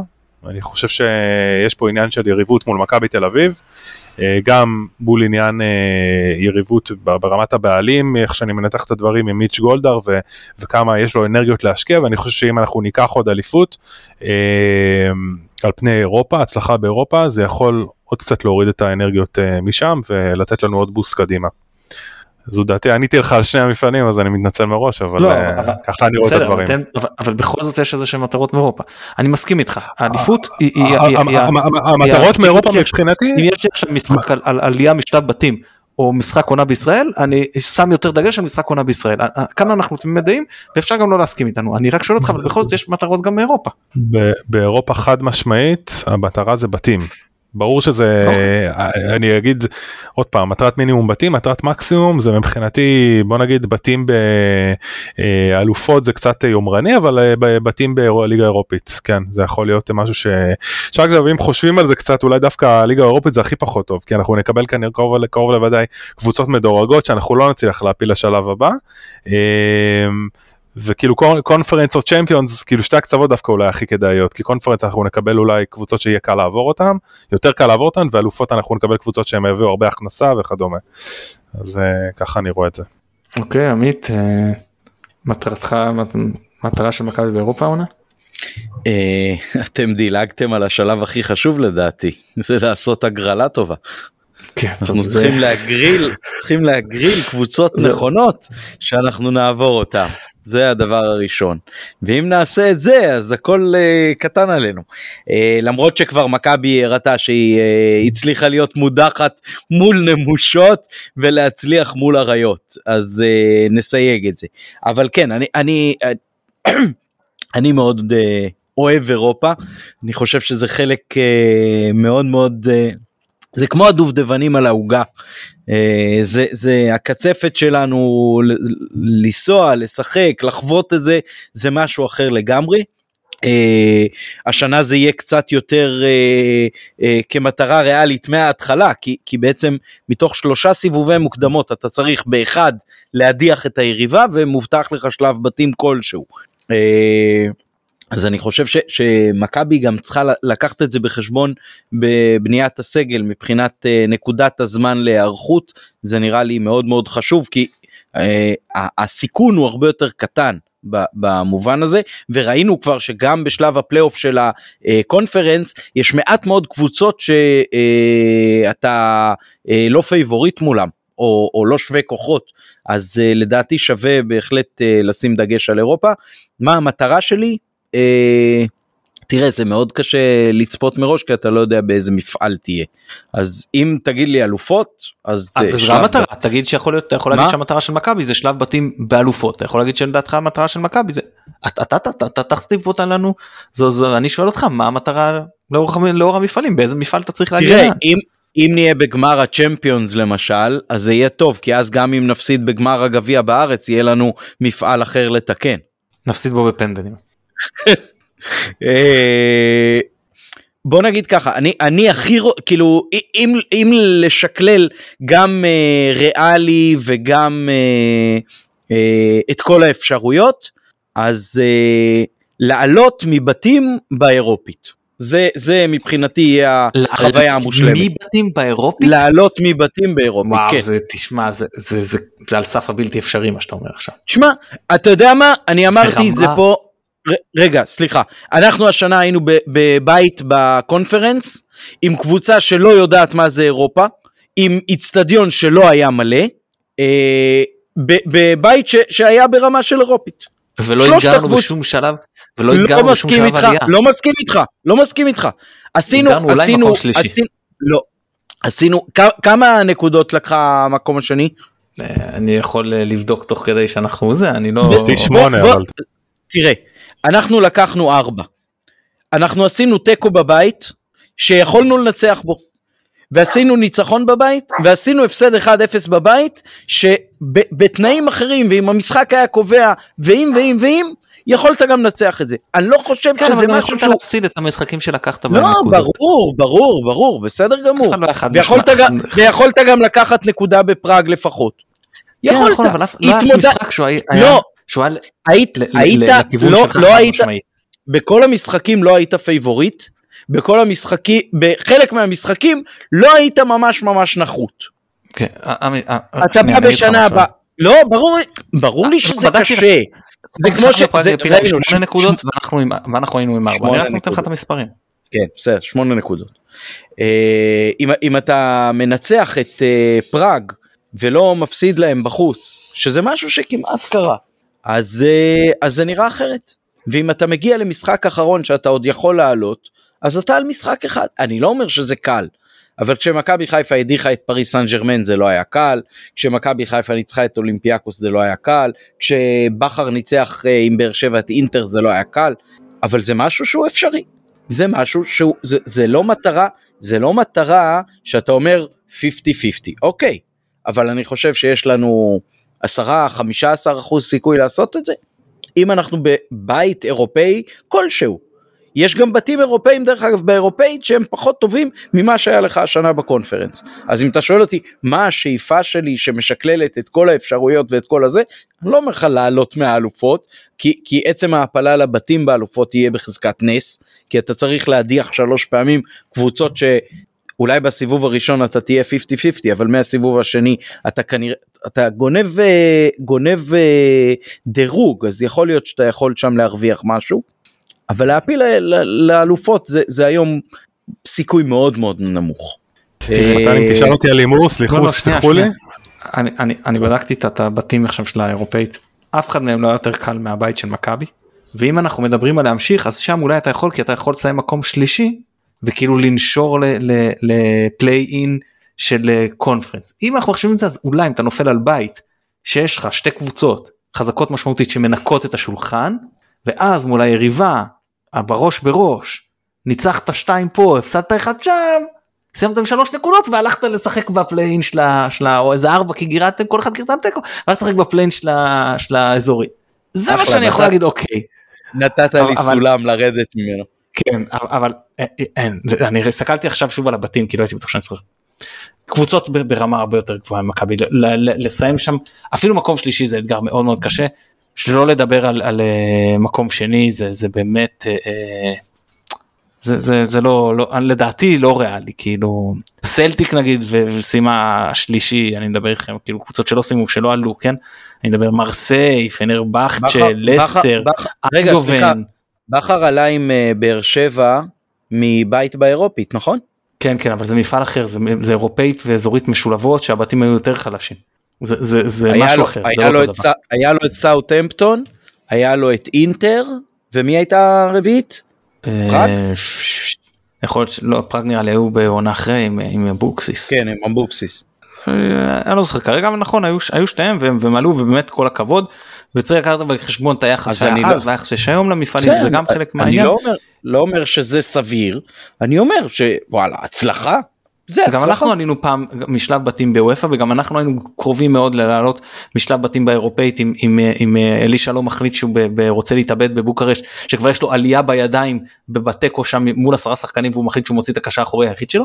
אני חושב שיש פה עניין של יריבות מול מכבי תל אביב, אה, גם מול עניין אה, יריבות ברמת הבעלים, איך שאני מנתח את הדברים עם מיץ' גולדהר וכמה יש לו אנרגיות להשקיע, ואני חושב שאם אנחנו ניקח עוד אליפות אה, על פני אירופה, הצלחה באירופה, זה יכול עוד קצת להוריד את האנרגיות משם ולתת לנו עוד בוסט קדימה. זו דעתי, עניתי לך על שני המפעלים אז אני מתנצל מראש אבל, לא, uh, אבל ככה אני רואה את הדברים. אתם, אבל, אבל בכל זאת יש איזה שהם מטרות מאירופה. אני מסכים איתך, האליפות היא... המטרות מאירופה מבחינתי... אם יש לי עכשיו משחק על עלייה משלב בתים או משחק עונה בישראל אני שם יותר דגש על משחק עונה בישראל כאן אנחנו תמימי דעים ואפשר גם לא להסכים איתנו אני רק שואל אותך אבל בכל זאת יש מטרות גם מאירופה. באירופה חד משמעית המטרה זה בתים ברור שזה אוקיי. אני אגיד עוד פעם מטרת מינימום בתים מטרת מקסימום זה מבחינתי בוא נגיד בתים באלופות זה קצת יומרני אבל אה, בתים בליגה אירופית כן זה יכול להיות משהו שאפשר להגיד אם חושבים על זה קצת אולי דווקא הליגה האירופית זה הכי פחות טוב כי אנחנו נקבל כנראה קרוב, קרוב לוודאי קבוצות מדורגות שאנחנו לא נצליח להפיל לשלב הבא. וכאילו קונפרנס או צ'מפיונס כאילו שתי הקצוות דווקא אולי הכי כדאיות כי קונפרנס אנחנו נקבל אולי קבוצות שיהיה קל לעבור אותן יותר קל לעבור אותן ואלופות אנחנו נקבל קבוצות שהם יביאו הרבה הכנסה וכדומה. אז uh, ככה אני רואה את זה. אוקיי okay, עמית uh, מטרתך מטרה של מכבי באירופה עונה? Uh, אתם דילגתם על השלב הכי חשוב לדעתי זה לעשות הגרלה טובה. כן, אנחנו צריכים להגריל צריכים להגריל קבוצות נכונות שאנחנו נעבור אותם זה הדבר הראשון. ואם נעשה את זה אז הכל uh, קטן עלינו. uh, למרות שכבר מכבי הראתה שהיא uh, הצליחה להיות מודחת מול נמושות ולהצליח מול אריות. אז uh, נסייג את זה. אבל כן אני אני [clears throat] אני מאוד uh, אוהב אירופה. אני חושב שזה חלק uh, מאוד מאוד. Uh, זה כמו הדובדבנים על העוגה. אה, זה, זה הקצפת שלנו לנסוע, לשחק, לחוות את זה, זה משהו אחר לגמרי. Uh, השנה זה יהיה קצת יותר uh, uh, כמטרה ריאלית מההתחלה כי, כי בעצם מתוך שלושה סיבובי מוקדמות אתה צריך באחד להדיח את היריבה ומובטח לך שלב בתים כלשהו. אה, אז אני חושב ש, שמכבי גם צריכה לקחת את זה בחשבון בבניית הסגל מבחינת אה, נקודת הזמן להיערכות. זה נראה לי מאוד מאוד חשוב כי אה, הסיכון הוא הרבה יותר קטן במובן הזה. וראינו כבר שגם בשלב הפלייאוף של הקונפרנס יש מעט מאוד קבוצות שאתה אה, לא פייבוריט מולם או, או לא שווה כוחות. אז אה, לדעתי שווה בהחלט אה, לשים דגש על אירופה. מה המטרה שלי? אה, תראה זה מאוד קשה לצפות מראש כי אתה לא יודע באיזה מפעל תהיה אז אם תגיד לי אלופות אז אה, זה שלב המטרה תגיד שיכול להיות אתה יכול להגיד שהמטרה של מכבי זה שלב בתים באלופות אתה יכול להגיד שלדעתך המטרה של מכבי זה אתה תכתיב אותה לנו זו אני שואל אותך מה המטרה לאור המפעלים באיזה מפעל אתה צריך להגיד. תראה אם אם נהיה בגמר הצ'מפיונס למשל אז זה יהיה טוב כי אז גם אם נפסיד בגמר הגביע בארץ יהיה לנו מפעל אחר לתקן. נפסיד בו בפנדלים. אה, בוא נגיד ככה אני אני הכי כאילו אם אם לשקלל גם uh, ריאלי וגם uh, uh, את כל האפשרויות אז uh, לעלות מבתים באירופית. זה זה מבחינתי יהיה החוויה המושלמת. מבתים באירופית? לעלות מבתים באירופית, וואו, כן. זה, תשמע, זה, זה, זה, זה על סף הבלתי אפשרי מה שאתה אומר עכשיו. תשמע, אתה יודע מה, אני אמרתי את זה פה, רגע, סליחה, אנחנו השנה היינו בבית בקונפרנס עם קבוצה שלא יודעת מה זה אירופה, עם איצטדיון שלא היה מלא, אה, בבית ש, שהיה ברמה של אירופית. ולא הגענו בשום שלב, ולא לא הגענו בשום שלב איתך, עלייה. לא מסכים איתך, לא מסכים איתך. עשינו, עשינו, עשינו, לא, עשינו, כמה נקודות לקחה המקום השני? אה, אני יכול לבדוק תוך כדי שאנחנו זה, אני לא... שמונה אבל. תראה. אנחנו לקחנו ארבע. אנחנו עשינו תיקו בבית שיכולנו לנצח בו. ועשינו ניצחון בבית ועשינו הפסד 1-0 בבית שבתנאים אחרים ואם המשחק היה קובע ואם ואם ואם יכולת גם לנצח את זה. אני לא חושב כן, אבל שזה גם משהו יכולת שהוא... להפסיד את המשחקים שלקחת לא, נקודות. ברור, ברור, ברור, בסדר גמור. לא ויכולת. גם- ויכולת גם לקחת נקודה בפראג לפחות. כן, יכולת. נכון, אבל לא היה משחק שהוא היה לא, שהוא היה ל- היית, ל- היית, לכיוון לא, שלך לא היית, משמעית. בכל המשחקים לא היית פייבוריט, בכל המשחקים, בחלק מהמשחקים לא היית ממש ממש נחות. כן, אה, אה, אה, אתה בא בשנה. הבאה, לא, ברור, ברור לי אה, שזה קשה. זה כמו ש... שפראג זה- שמונה נקודות ואנחנו היינו עם ארבע. אני רק נותן לך. את המספרים. כן, בסדר, שמונה נקודות. אם, אתה מנצח את פראג ולא מפסיד להם בחוץ, שזה משהו שכמעט קרה, אז, אה, אז זה נראה אחרת. ואם אתה מגיע למשחק אחרון שאתה עוד יכול לעלות, אז אתה על משחק אחד. אני לא אומר שזה קל, אבל כשמכבי חיפה הדיחה את פריס סן ג'רמן זה לא היה קל, כשמכבי חיפה ניצחה את אולימפיאקוס זה לא היה קל, כשבכר ניצח אה, עם באר שבע את אינטר זה לא היה קל, אבל זה משהו שהוא אפשרי. זה משהו שהוא, זה, זה לא מטרה, זה לא מטרה שאתה אומר 50-50, אוקיי, אבל אני חושב שיש לנו 10-15 אחוז סיכוי לעשות את זה. אם אנחנו בבית אירופאי כלשהו. יש גם בתים אירופאים דרך אגב באירופאית שהם פחות טובים ממה שהיה לך השנה בקונפרנס. אז אם אתה שואל אותי מה השאיפה שלי שמשקללת את כל האפשרויות ואת כל הזה, אני לא אומר לך לעלות מהאלופות, כי, כי עצם ההעפלה לבתים באלופות יהיה בחזקת נס, כי אתה צריך להדיח שלוש פעמים קבוצות שאולי בסיבוב הראשון אתה תהיה 50-50, אבל מהסיבוב השני אתה כנראה, אתה גונב, אה, גונב אה, דירוג, אז יכול להיות שאתה יכול שם להרוויח משהו, אבל להעפיל ל- ל- לאלופות זה, זה היום סיכוי מאוד מאוד נמוך. תראה, אה, אם תשאל אותי על הימור, לא, סליחו, לא, שנייה, סלחו לי. אני- אני- אני בדקתי את- את הבתים עכשיו של האירופאית, אף אחד מהם לא היה יותר קל מהבית של מכבי, ואם אנחנו מדברים על להמשיך אז שם אולי אתה יכול כי אתה יכול לסיים מקום שלישי וכאילו לנשור לפליי אין של אה, קונפרנס. אם אנחנו מחשבים את זה אז אולי אם אתה נופל על בית שיש לך שתי קבוצות חזקות משמעותית שמנקות את השולחן ואז מול היריבה בראש בראש ניצחת שתיים פה הפסדת אחד שם סיימת עם שלוש נקודות והלכת לשחק בפליין של ה... או איזה ארבע כי גירדתם כל אחד גירדם תיקו והלכת לשחק בפליין של, האזורי. זה מה שאני יכול להגיד אוקיי. נתת לי סולם לרדת ממנו. כן אבל אה, אה, אין אני הסתכלתי עכשיו שוב על הבתים כי לא הייתי בטוח שאני צריך. קבוצות ברמה הרבה יותר גבוהה ממכבי לסיים שם אפילו מקום שלישי זה אתגר מאוד מאוד קשה. שלא לדבר על, על אה, מקום שני זה זה באמת אה, אה, זה, זה, זה לא, לא לדעתי לא ריאלי כאילו סלטיק נגיד וסיימה שלישי אני מדבר איתכם כאילו קבוצות שלא סיימו שלא עלו כן אני מדבר מרסיי פנרבכצ'ה לסטר בכר- בכר- עלה עם באר שבע מבית באירופית נכון? כן כן אבל זה מפעל אחר זה, זה אירופאית ואזורית משולבות שהבתים היו יותר חלשים. זה, זה, זה משהו לו- אחר היה זה לא לו את היה לו את סאוטהמפטון, היה לו את אינטר, ומי הייתה הרביעית? אה, פראג? יכול להיות שלא פראג נראה לי היו בעונה אחרי עם, עם אבוקסיס. כן, עם אבוקסיס. אה, אני לא זוכר כרגע אבל נכון היו, היו שתיהם והם, והם עלו ובאמת כל הכבוד וצריך לקחת בחשבון את היחס אני שהיה אז לא- והיחס שיש היום למפעלים זה גם חלק אני מהעניין. לא אומר, לא אומר שזה סביר, אני אומר שוואלה, הצלחה, זה גם הצלחה. אנחנו עלינו פעם משלב בתים בוופא וגם אנחנו היינו קרובים מאוד לעלות משלב בתים באירופאית עם, עם, עם אלישע לא מחליט שהוא ב, ב, רוצה להתאבד בבוקרשט שכבר יש לו עלייה בידיים בבתיקו שם מול עשרה שחקנים והוא מחליט שהוא מוציא את הקשר האחורי היחיד שלו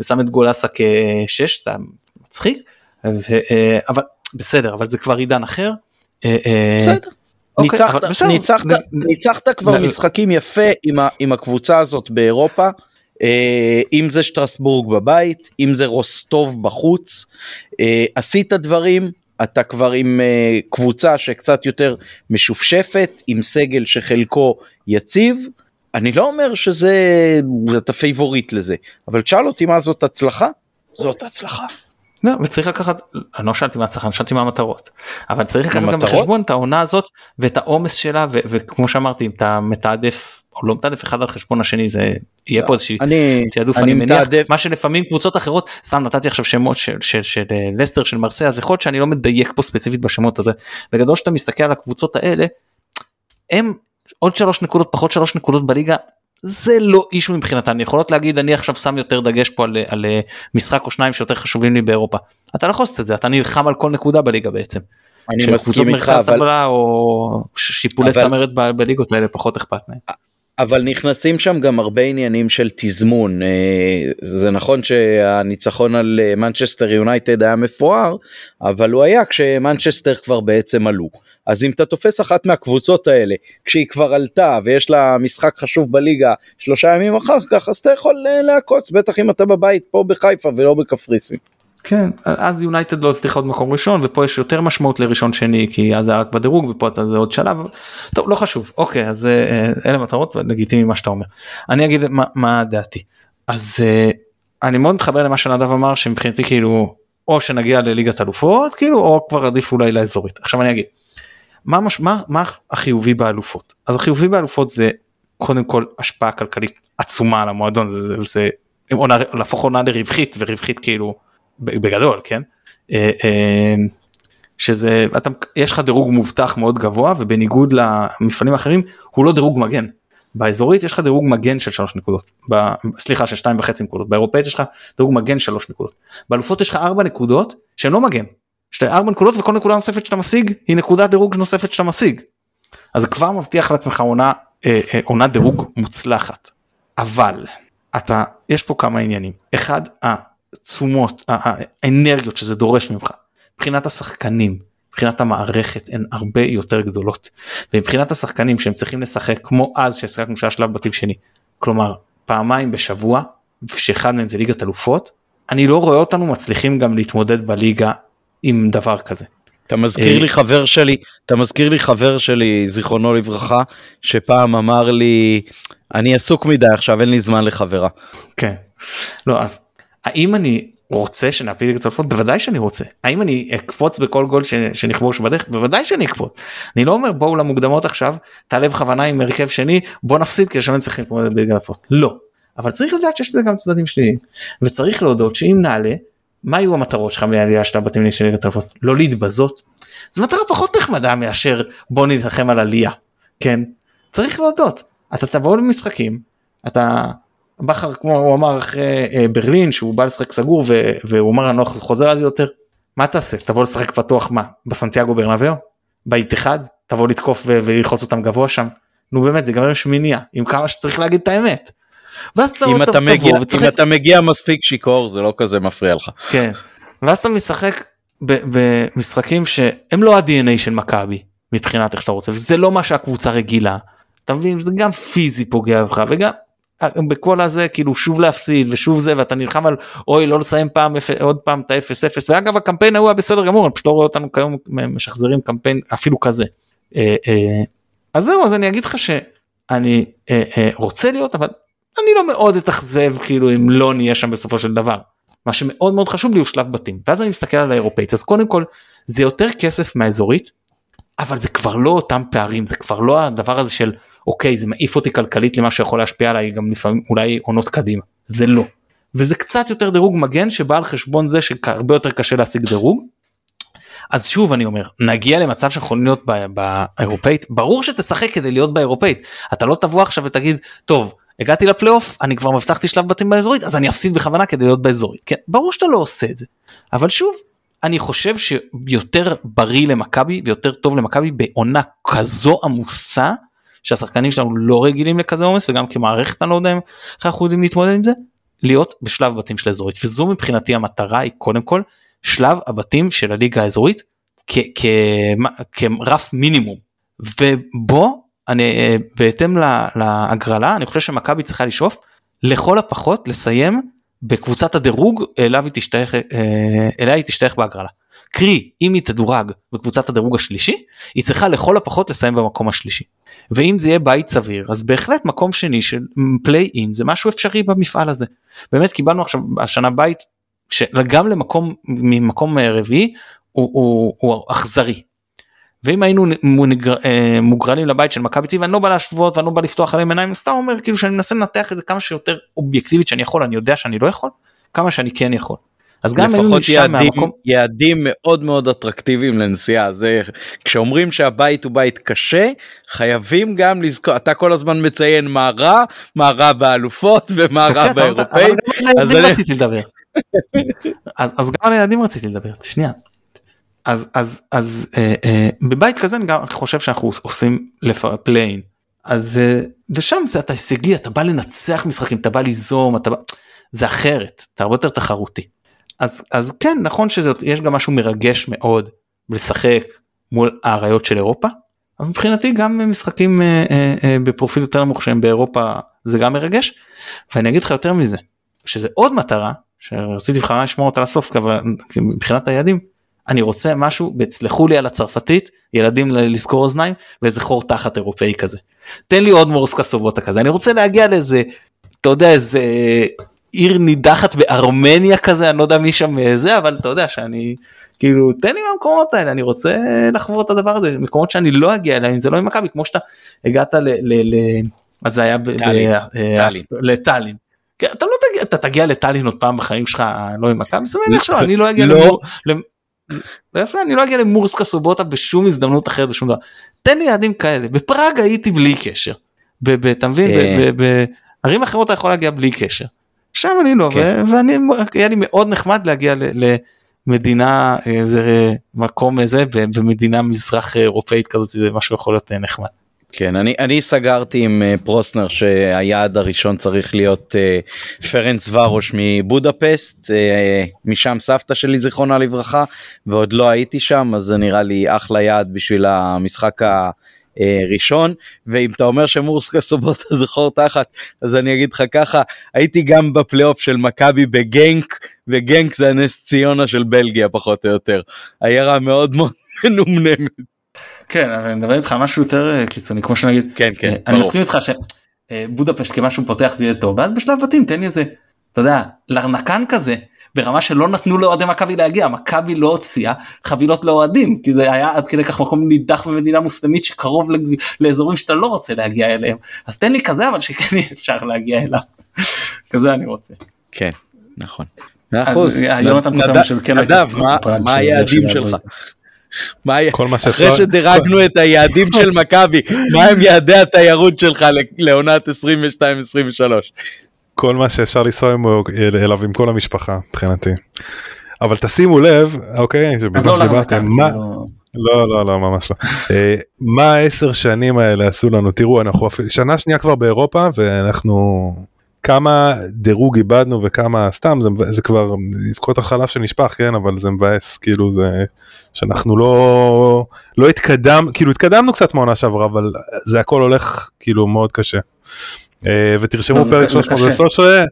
ושם את גולסה כשש מצחיק ו, אה, אבל בסדר אבל זה כבר עידן אחר. אה, אה, בסדר. אוקיי, ניצחת, כבר משחקים יפה עם, ה, עם הקבוצה הזאת באירופה, אה, אם זה שטרסבורג בבית, אם זה רוסטוב בחוץ, אה, עשית דברים, אתה כבר עם אה, קבוצה שקצת יותר משופשפת, עם סגל שחלקו יציב, אני לא אומר שזה, אתה פייבוריט לזה, אבל תשאל אותי מה זאת הצלחה, זאת הצלחה. לא, וצריך לקחת, אני לא שאלתי מה אני שאלתי מה המטרות. אבל צריך לקחת גם? בחשבון את העונה הזאת ואת העומס שלה ו- וכמו שאמרתי אם אתה מתעדף או לא מתעדף אחד על חשבון השני זה יהיה פה איזושהי תעדוף אני אני מניח מתעדף, מה שלפעמים קבוצות אחרות סתם נתתי עכשיו שמות של, של, של, של לסטר של מרסיי אז יכול להיות שאני לא מדייק פה ספציפית בשמות הזה. בגדול שאתה מסתכל על הקבוצות האלה הם עוד שלוש נקודות פחות שלוש נקודות בליגה זה לא אישו מבחינתן יכולות להגיד אני עכשיו שם יותר דגש פה על, על משחק או שניים שיותר חשובים לי באירופה אתה לא יכול לעשות את זה אתה נלחם על כל נקודה בליגה בעצם. אני מסכים קבוצות איתך, מרכז אבל- טבלה או שיפולי אבל- צמרת ב- בליגות האלה פחות אכפת מהם. אבל נכנסים שם גם הרבה עניינים של תזמון אה, זה נכון שהניצחון על אה, מנצ'סטר יונייטד היה מפואר אבל הוא היה כשמנצ'סטר כבר בעצם עלו אז אם אתה תופס אחת מהקבוצות האלה כשהיא כבר עלתה ויש לה משחק חשוב בליגה שלושה ימים אחר כך אז אתה יכול אה, לעקוץ בטח אם אתה בבית פה בחיפה ולא בקפריסין. כן אז יונייטד לא הצליחה עוד מקום ראשון ופה יש יותר משמעות לראשון שני כי אז זה רק בדירוג ופה אתה זה עוד שלב. טוב לא חשוב. אוקיי אז אה, אלה מטרות לגיטימי מה שאתה אומר. אני אגיד מה, מה דעתי. אז אה, אני מאוד מתחבר למה שנדב אמר שמבחינתי כאילו או שנגיע לליגת אלופות כאילו או כבר עדיף אולי לאזורית. עכשיו אני אגיד מה, מש, מה, מה החיובי באלופות? אז החיובי באלופות זה קודם כל השפעה כלכלית עצומה על המועדון זה, זה, זה עונה, להפוך עונה לרווחית ורווחית כאילו בגדול כן? אה, אה, שזה אתה יש לך דירוג מובטח מאוד גבוה ובניגוד למפעלים האחרים הוא לא דירוג מגן. באזורית יש לך דירוג מגן של 3 נקודות. ב, סליחה של 2 וחצי נקודות. באירופאית יש לך דירוג מגן 3 נקודות. באלופות יש לך 4 נקודות שהן לא מגן. לך 4 נקודות וכל נקודה נוספת שאתה משיג היא נקודת דירוג נוספת שאתה משיג. אז כבר מבטיח לעצמך עונה אה, אה, עונת דירוג מוצלחת. אבל אתה יש פה כמה עניינים. אחד התשומות האנרגיות שזה דורש ממך. מבחינת השחקנים מבחינת המערכת הן הרבה יותר גדולות. ומבחינת השחקנים שהם צריכים לשחק כמו אז שהשחקנו שהיה שלב בתים שני. כלומר פעמיים בשבוע שאחד מהם זה ליגת אלופות אני לא רואה אותנו מצליחים גם להתמודד בליגה עם דבר כזה. אתה מזכיר אה, לי חבר שלי, אתה מזכיר לי חבר שלי, זיכרונו לברכה, שפעם אמר לי, אני עסוק מדי עכשיו, אין לי זמן לחברה. כן. לא אז האם אני רוצה שנעפיל ליגת אלופות? בוודאי שאני רוצה. האם אני אקפוץ בכל גול ש- שנכבוש בדרך? בוודאי שאני אקפוץ. אני לא אומר בואו למוקדמות עכשיו, תעלה בכוונה עם הרכב שני, בוא נפסיד כדי שלא נצטרך להתמודד בליגת אלופות. לא. אבל צריך לדעת שיש לזה גם צדדים שליליים. וצריך להודות שאם נעלה, מה יהיו המטרות שלך מהעלייה של הבתים של ליגת אלופות? לא להתבזות? זו מטרה פחות נחמדה מאשר בוא נלחם על עלייה. כן? צריך להודות. אתה תבוא למשחקים, אתה בכר כמו הוא אמר אחרי אה, ברלין שהוא בא לשחק סגור ו- והוא אמר אני לא חוזר על יותר. מה תעשה? תבוא לשחק פתוח מה? בסנטיאגו ברנבאו? באיתיחד? תבוא לתקוף ו- וללחוץ אותם גבוה שם? נו באמת זה ייגמר עם שמיניה עם כמה שצריך להגיד את האמת. ואז אתה, אם אתה מגיע, ותשחק אם אתה מגיע מספיק שיכור, זה לא כזה מפריע לך. כן. ואז אתה משחק במשחקים שהם לא ה-DNA של מכבי מבחינת איך שאתה רוצה וזה לא מה שהקבוצה רגילה. אתה מבין זה גם פיזי פוגע בך וגם בכל הזה כאילו שוב להפסיד ושוב זה ואתה נלחם על אוי לא לסיים פעם עוד פעם את ה-0-0 ואגב הקמפיין ההוא היה בסדר גמור אני פשוט לא רואה אותנו כיום משחזרים קמפיין אפילו כזה. אה, אה, אז זהו אז אני אגיד לך שאני אה, רוצה להיות אבל אני לא מאוד אתאכזב כאילו אם לא נהיה שם בסופו של דבר. מה שמאוד מאוד חשוב לי הוא שלב בתים ואז אני מסתכל על האירופאית אז קודם כל זה יותר כסף מהאזורית אבל זה כבר לא אותם פערים זה כבר לא הדבר הזה של אוקיי זה מעיף אותי כלכלית למה שיכול להשפיע עליי גם לפעמים אולי עונות קדימה זה לא. וזה קצת יותר דירוג מגן שבא על חשבון זה שהרבה יותר קשה להשיג דירוג. אז שוב אני אומר נגיע למצב שאנחנו יכולים להיות באירופאית ברור שתשחק כדי להיות באירופאית אתה לא תבוא עכשיו ותגיד טוב הגעתי לפלייאוף אני כבר מבטחתי שלב בתים באזורית אז אני אפסיד בכוונה כדי להיות באזורית. כן ברור שאתה לא עושה את זה. אבל שוב אני חושב שיותר בריא למכבי ויותר טוב למכבי בעונה כזו עמוסה שהשחקנים שלנו לא רגילים לכזה עומס וגם כמערכת אני לא יודע איך אנחנו יודעים להתמודד עם זה להיות בשלב בתים של האזורית. וזו מבחינתי המטרה היא קודם כל שלב הבתים של הליגה האזורית כרף מינימום. ובו אני אה, בהתאם לה- להגרלה אני חושב שמכבי צריכה לשאוף לכל הפחות לסיים בקבוצת הדירוג אליו היא תשתייך, אה, אליה היא תשתייך בהגרלה. קרי אם היא תדורג בקבוצת הדירוג השלישי היא צריכה לכל הפחות לסיים במקום השלישי. ואם זה יהיה בית סביר אז בהחלט מקום שני של פליי אין זה משהו אפשרי במפעל הזה. באמת קיבלנו עכשיו השנה בית שגם למקום ממקום אה, רביעי הוא, הוא, הוא אכזרי. ואם היינו אה, מוגרלים לבית של מכבי טבעי אני לא בא להשוות ואני לא בא לפתוח עליהם עיניים סתם אומר כאילו שאני מנסה לנתח את זה כמה שיותר אובייקטיבית שאני יכול אני יודע שאני לא יכול כמה שאני כן יכול. אז גם לפחות יעדים, מהמקום יעדים מאוד מאוד אטרקטיביים לנסיעה זה כשאומרים שהבית הוא בית קשה חייבים גם לזכור אתה כל הזמן מציין מה רע מה רע באלופות ומה רע באירופאית אז אני- אז גם על הילדים רציתי לדבר שנייה. אז אז אז אה, אה, בבית כזה אני גם חושב שאנחנו עושים פליין אז אה, ושם זה אתה הישגי אתה בא לנצח משחקים אתה בא ליזום אתה בא זה אחרת אתה הרבה יותר תחרותי. אז אז כן נכון שיש גם משהו מרגש מאוד לשחק מול האריות של אירופה. אבל מבחינתי גם משחקים אה, אה, אה, בפרופיל יותר נמוך שהם באירופה זה גם מרגש. ואני אגיד לך יותר מזה שזה עוד מטרה שרציתי בכלל לשמור אותה לסוף אבל מבחינת היעדים אני רוצה משהו סלחו לי על הצרפתית ילדים לזכור אוזניים ואיזה חור תחת אירופאי כזה. תן לי עוד מורסקה סובוטה כזה אני רוצה להגיע לאיזה אתה יודע איזה עיר נידחת בארמניה כזה אני לא יודע מי שם זה אבל אתה יודע שאני כאילו תן לי מהמקומות האלה אני רוצה לחוות את הדבר הזה מקומות שאני לא אגיע אליהם זה לא עם מכבי כמו שאתה הגעת ל... ל, ל אז זה היה אה, לטאלין. כן, אתה לא תגיע אתה תגיע לטאלין עוד פעם בחיים שלך לא עם מכבי זה מניח שלא אני לא אגיע לא. אני לא אגיע למורסקה סובוטה בשום הזדמנות אחרת בשום דבר. תן לי יעדים כאלה בפראג הייתי בלי קשר. אתה מבין. בערים אחרות אתה יכול להגיע בלי קשר. שם אני לא, כן. ואני, היה לי מאוד נחמד להגיע למדינה, איזה מקום איזה, במדינה מזרח אירופאית כזאת, זה משהו יכול להיות נחמד. כן, אני, אני סגרתי עם uh, פרוסנר שהיעד הראשון צריך להיות uh, פרנס ורוש מבודפסט, uh, משם סבתא שלי זיכרונה לברכה, ועוד לא הייתי שם, אז זה נראה לי אחלה יעד בשביל המשחק ה... אה, ראשון ואם אתה אומר שמורסקה סובוטה [laughs] זה חור תחת אז אני אגיד לך ככה הייתי גם בפלייאוף של מכבי בגנק וגנק זה הנס ציונה של בלגיה פחות או יותר עיירה מאוד מאוד [laughs] מנומנמת. כן אבל אני מדבר איתך משהו יותר אה, קיצוני כמו שנגיד כן כן אני מסכים איתך שבודפשט כמשהו פותח זה יהיה טוב ואז בשלב בתים תן לי איזה אתה יודע לרנקן כזה ברמה שלא נתנו לאוהדי מכבי להגיע מכבי לא הוציאה חבילות לאוהדים כי זה היה עד כדי כך מקום נידח במדינה מוסלמית שקרוב לאזורים שאתה לא רוצה להגיע אליהם אז תן לי כזה אבל שכן יהיה אפשר להגיע אליו [laughs] כזה אני רוצה. כן נכון. כן מה היעדים שלך? מה אחרי שדירגנו את היעדים של [laughs] מכבי מה הם יעדי התיירות שלך לעונת 22-23? כל מה שאפשר לנסוע אליו עם כל המשפחה מבחינתי. אבל תשימו לב, אוקיי, בזמן לא שדיברתם, מה... כאילו. לא, לא, לא, ממש לא. אה, מה העשר שנים האלה עשו לנו? תראו, אנחנו שנה שנייה כבר באירופה ואנחנו... כמה דירוג איבדנו וכמה סתם זה, זה כבר לבכות החלב שנשפך כן אבל זה מבאס כאילו זה שאנחנו לא לא התקדם כאילו התקדמנו קצת מעונה שעברה אבל זה הכל הולך כאילו מאוד קשה. אה, ותרשמו לא, פרק 313,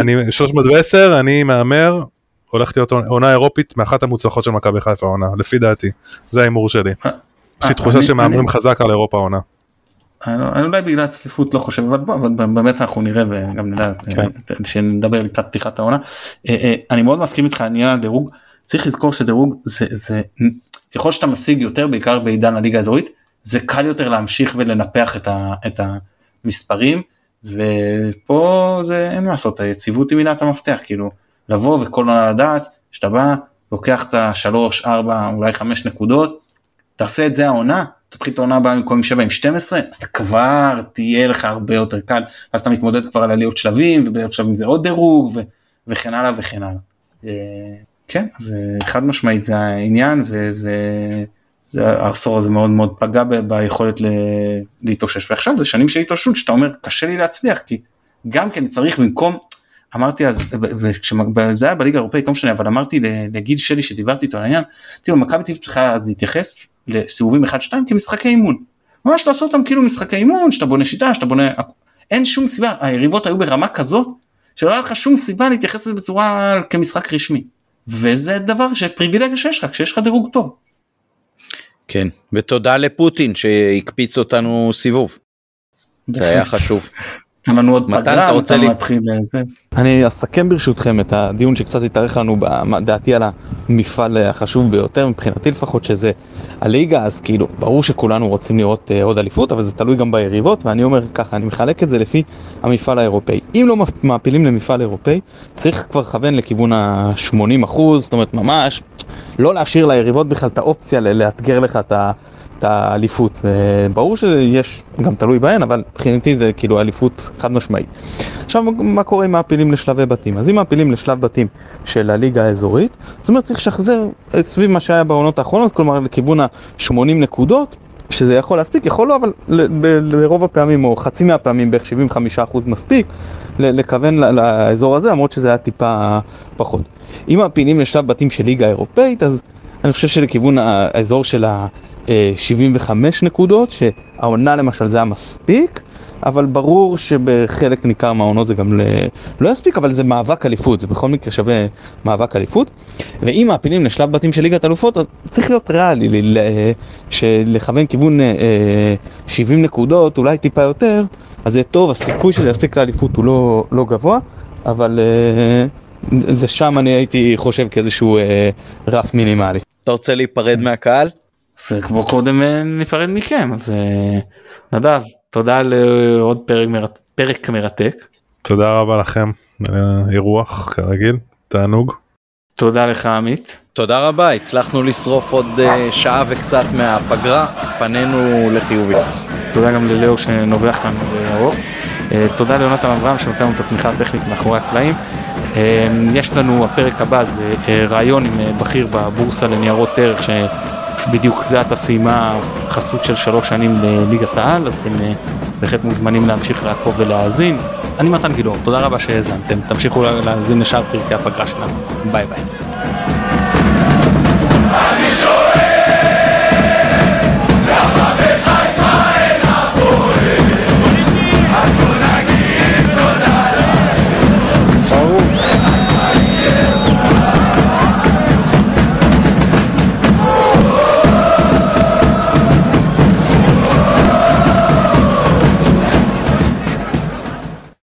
אני 310, אני מהמר, הולכת להיות עונה אירופית מאחת המוצלחות של מכבי חיפה העונה, לפי דעתי, זה ההימור שלי. אה, יש לי תחושה שמהמרים חזק על אירופה העונה. אני אולי בגלל צפיפות לא חושב אבל בוא אבל באמת אנחנו נראה וגם נדע כן. שנדבר לקראת פתיחת העונה אה, אני מאוד מסכים איתך עניין הדירוג צריך לזכור שדירוג זה זה ככל שאתה משיג יותר בעיקר בעידן הליגה האזורית זה קל יותר להמשיך ולנפח את המספרים ופה זה אין מה לעשות היציבות היא מילת המפתח כאילו לבוא וכל עונה לדעת שאתה בא לוקח את השלוש ארבע אולי חמש נקודות תעשה את זה העונה תתחיל את העונה הבאה במקום 7 עם 12 אז אתה כבר תהיה לך הרבה יותר קל אז אתה מתמודד כבר על עליות שלבים ובעליות שלבים זה עוד דירוג ו- וכן הלאה וכן הלאה. אה, כן אז אה, חד משמעית זה העניין ו- העשור הזה מאוד מאוד פגע ביכולת להתאושש ועכשיו זה שנים של התאוששות שאתה אומר קשה לי להצליח כי גם כן צריך במקום אמרתי אז זה היה בליגה האירופאית לא משנה אבל אמרתי לגיל שלי שדיברתי איתו על העניין תראו מכבי תל צריכה אז להתייחס לסיבובים 1-2 כמשחקי אימון ממש לעשות אותם כאילו משחקי אימון שאתה בונה שיטה שאתה בונה אין שום סיבה היריבות היו ברמה כזאת שלא היה לך שום סיבה להתייחס לזה בצורה כמשחק רשמי וזה דבר שפריבילגיה שיש לך כשיש לך דירוג טוב. כן, ותודה לפוטין שהקפיץ אותנו סיבוב. זה היה חשוב. [laughs] לנו עוד פגרה, רוצה להתחיל לזה. אני אסכם ברשותכם את הדיון שקצת התארך לנו בדעתי על המפעל החשוב ביותר, מבחינתי לפחות שזה הליגה, אז כאילו, ברור שכולנו רוצים לראות uh, עוד אליפות, אבל זה תלוי גם ביריבות, ואני אומר ככה, אני מחלק את זה לפי המפעל האירופאי. אם לא מעפילים למפעל אירופאי, צריך כבר לכוון לכיוון ה-80 אחוז, זאת אומרת ממש, לא להשאיר ליריבות בכלל את האופציה לאתגר לך את ה... את האליפות. ברור שיש גם תלוי בהן, אבל מבחינתי זה כאילו אליפות חד משמעית. עכשיו, מה קורה עם מעפילים לשלבי בתים? אז אם מעפילים לשלב בתים של הליגה האזורית, זאת אומרת צריך לשחזר סביב מה שהיה בעונות האחרונות, כלומר לכיוון ה-80 נקודות. שזה יכול להספיק, יכול לא, אבל לרוב הפעמים, או חצי מהפעמים, בערך 75% מספיק, לכוון לאזור הזה, למרות שזה היה טיפה פחות. אם מפילים לשלב בתים של ליגה אירופאית, אז אני חושב שלכיוון האזור של ה-75 נקודות, שהעונה למשל זה היה מספיק, אבל ברור שבחלק ניכר מהעונות זה גם לא יספיק, אבל זה מאבק אליפות, זה בכל מקרה שווה מאבק אליפות. ואם מעפילים לשלב בתים של ליגת אלופות, אז צריך להיות ריאלי, לכוון כיוון 70 נקודות, אולי טיפה יותר, אז זה טוב, הסיכוי שזה יספיק לאליפות הוא לא, לא גבוה, אבל לשם אני הייתי חושב כאיזשהו רף מינימלי. אתה רוצה להיפרד מהקהל? אז כמו קודם ניפרד מכם, אז נדב, תודה לעוד פרק, מרת... פרק מרתק. תודה רבה לכם, אירוח כרגיל, תענוג. תודה לך עמית. תודה רבה, הצלחנו לשרוף עוד שעה וקצת מהפגרה, פנינו לחיובי. תודה גם ללאו שנובח לנו בירוק. תודה ליונתן אברהם שנותן לנו את התמיכה הטכנית מאחורי הקלעים. יש לנו, הפרק הבא זה ראיון עם בכיר בבורסה לניירות ערך, ש... בדיוק זה עתה סיימה חסות של שלוש שנים לליגת העל, אז אתם אה, בהחלט מוזמנים להמשיך לעקוב ולהאזין. אני מתן גילאור, תודה רבה שהאזנתם, תמשיכו להאזין לשאר פרקי הפגרה שלנו, ביי ביי.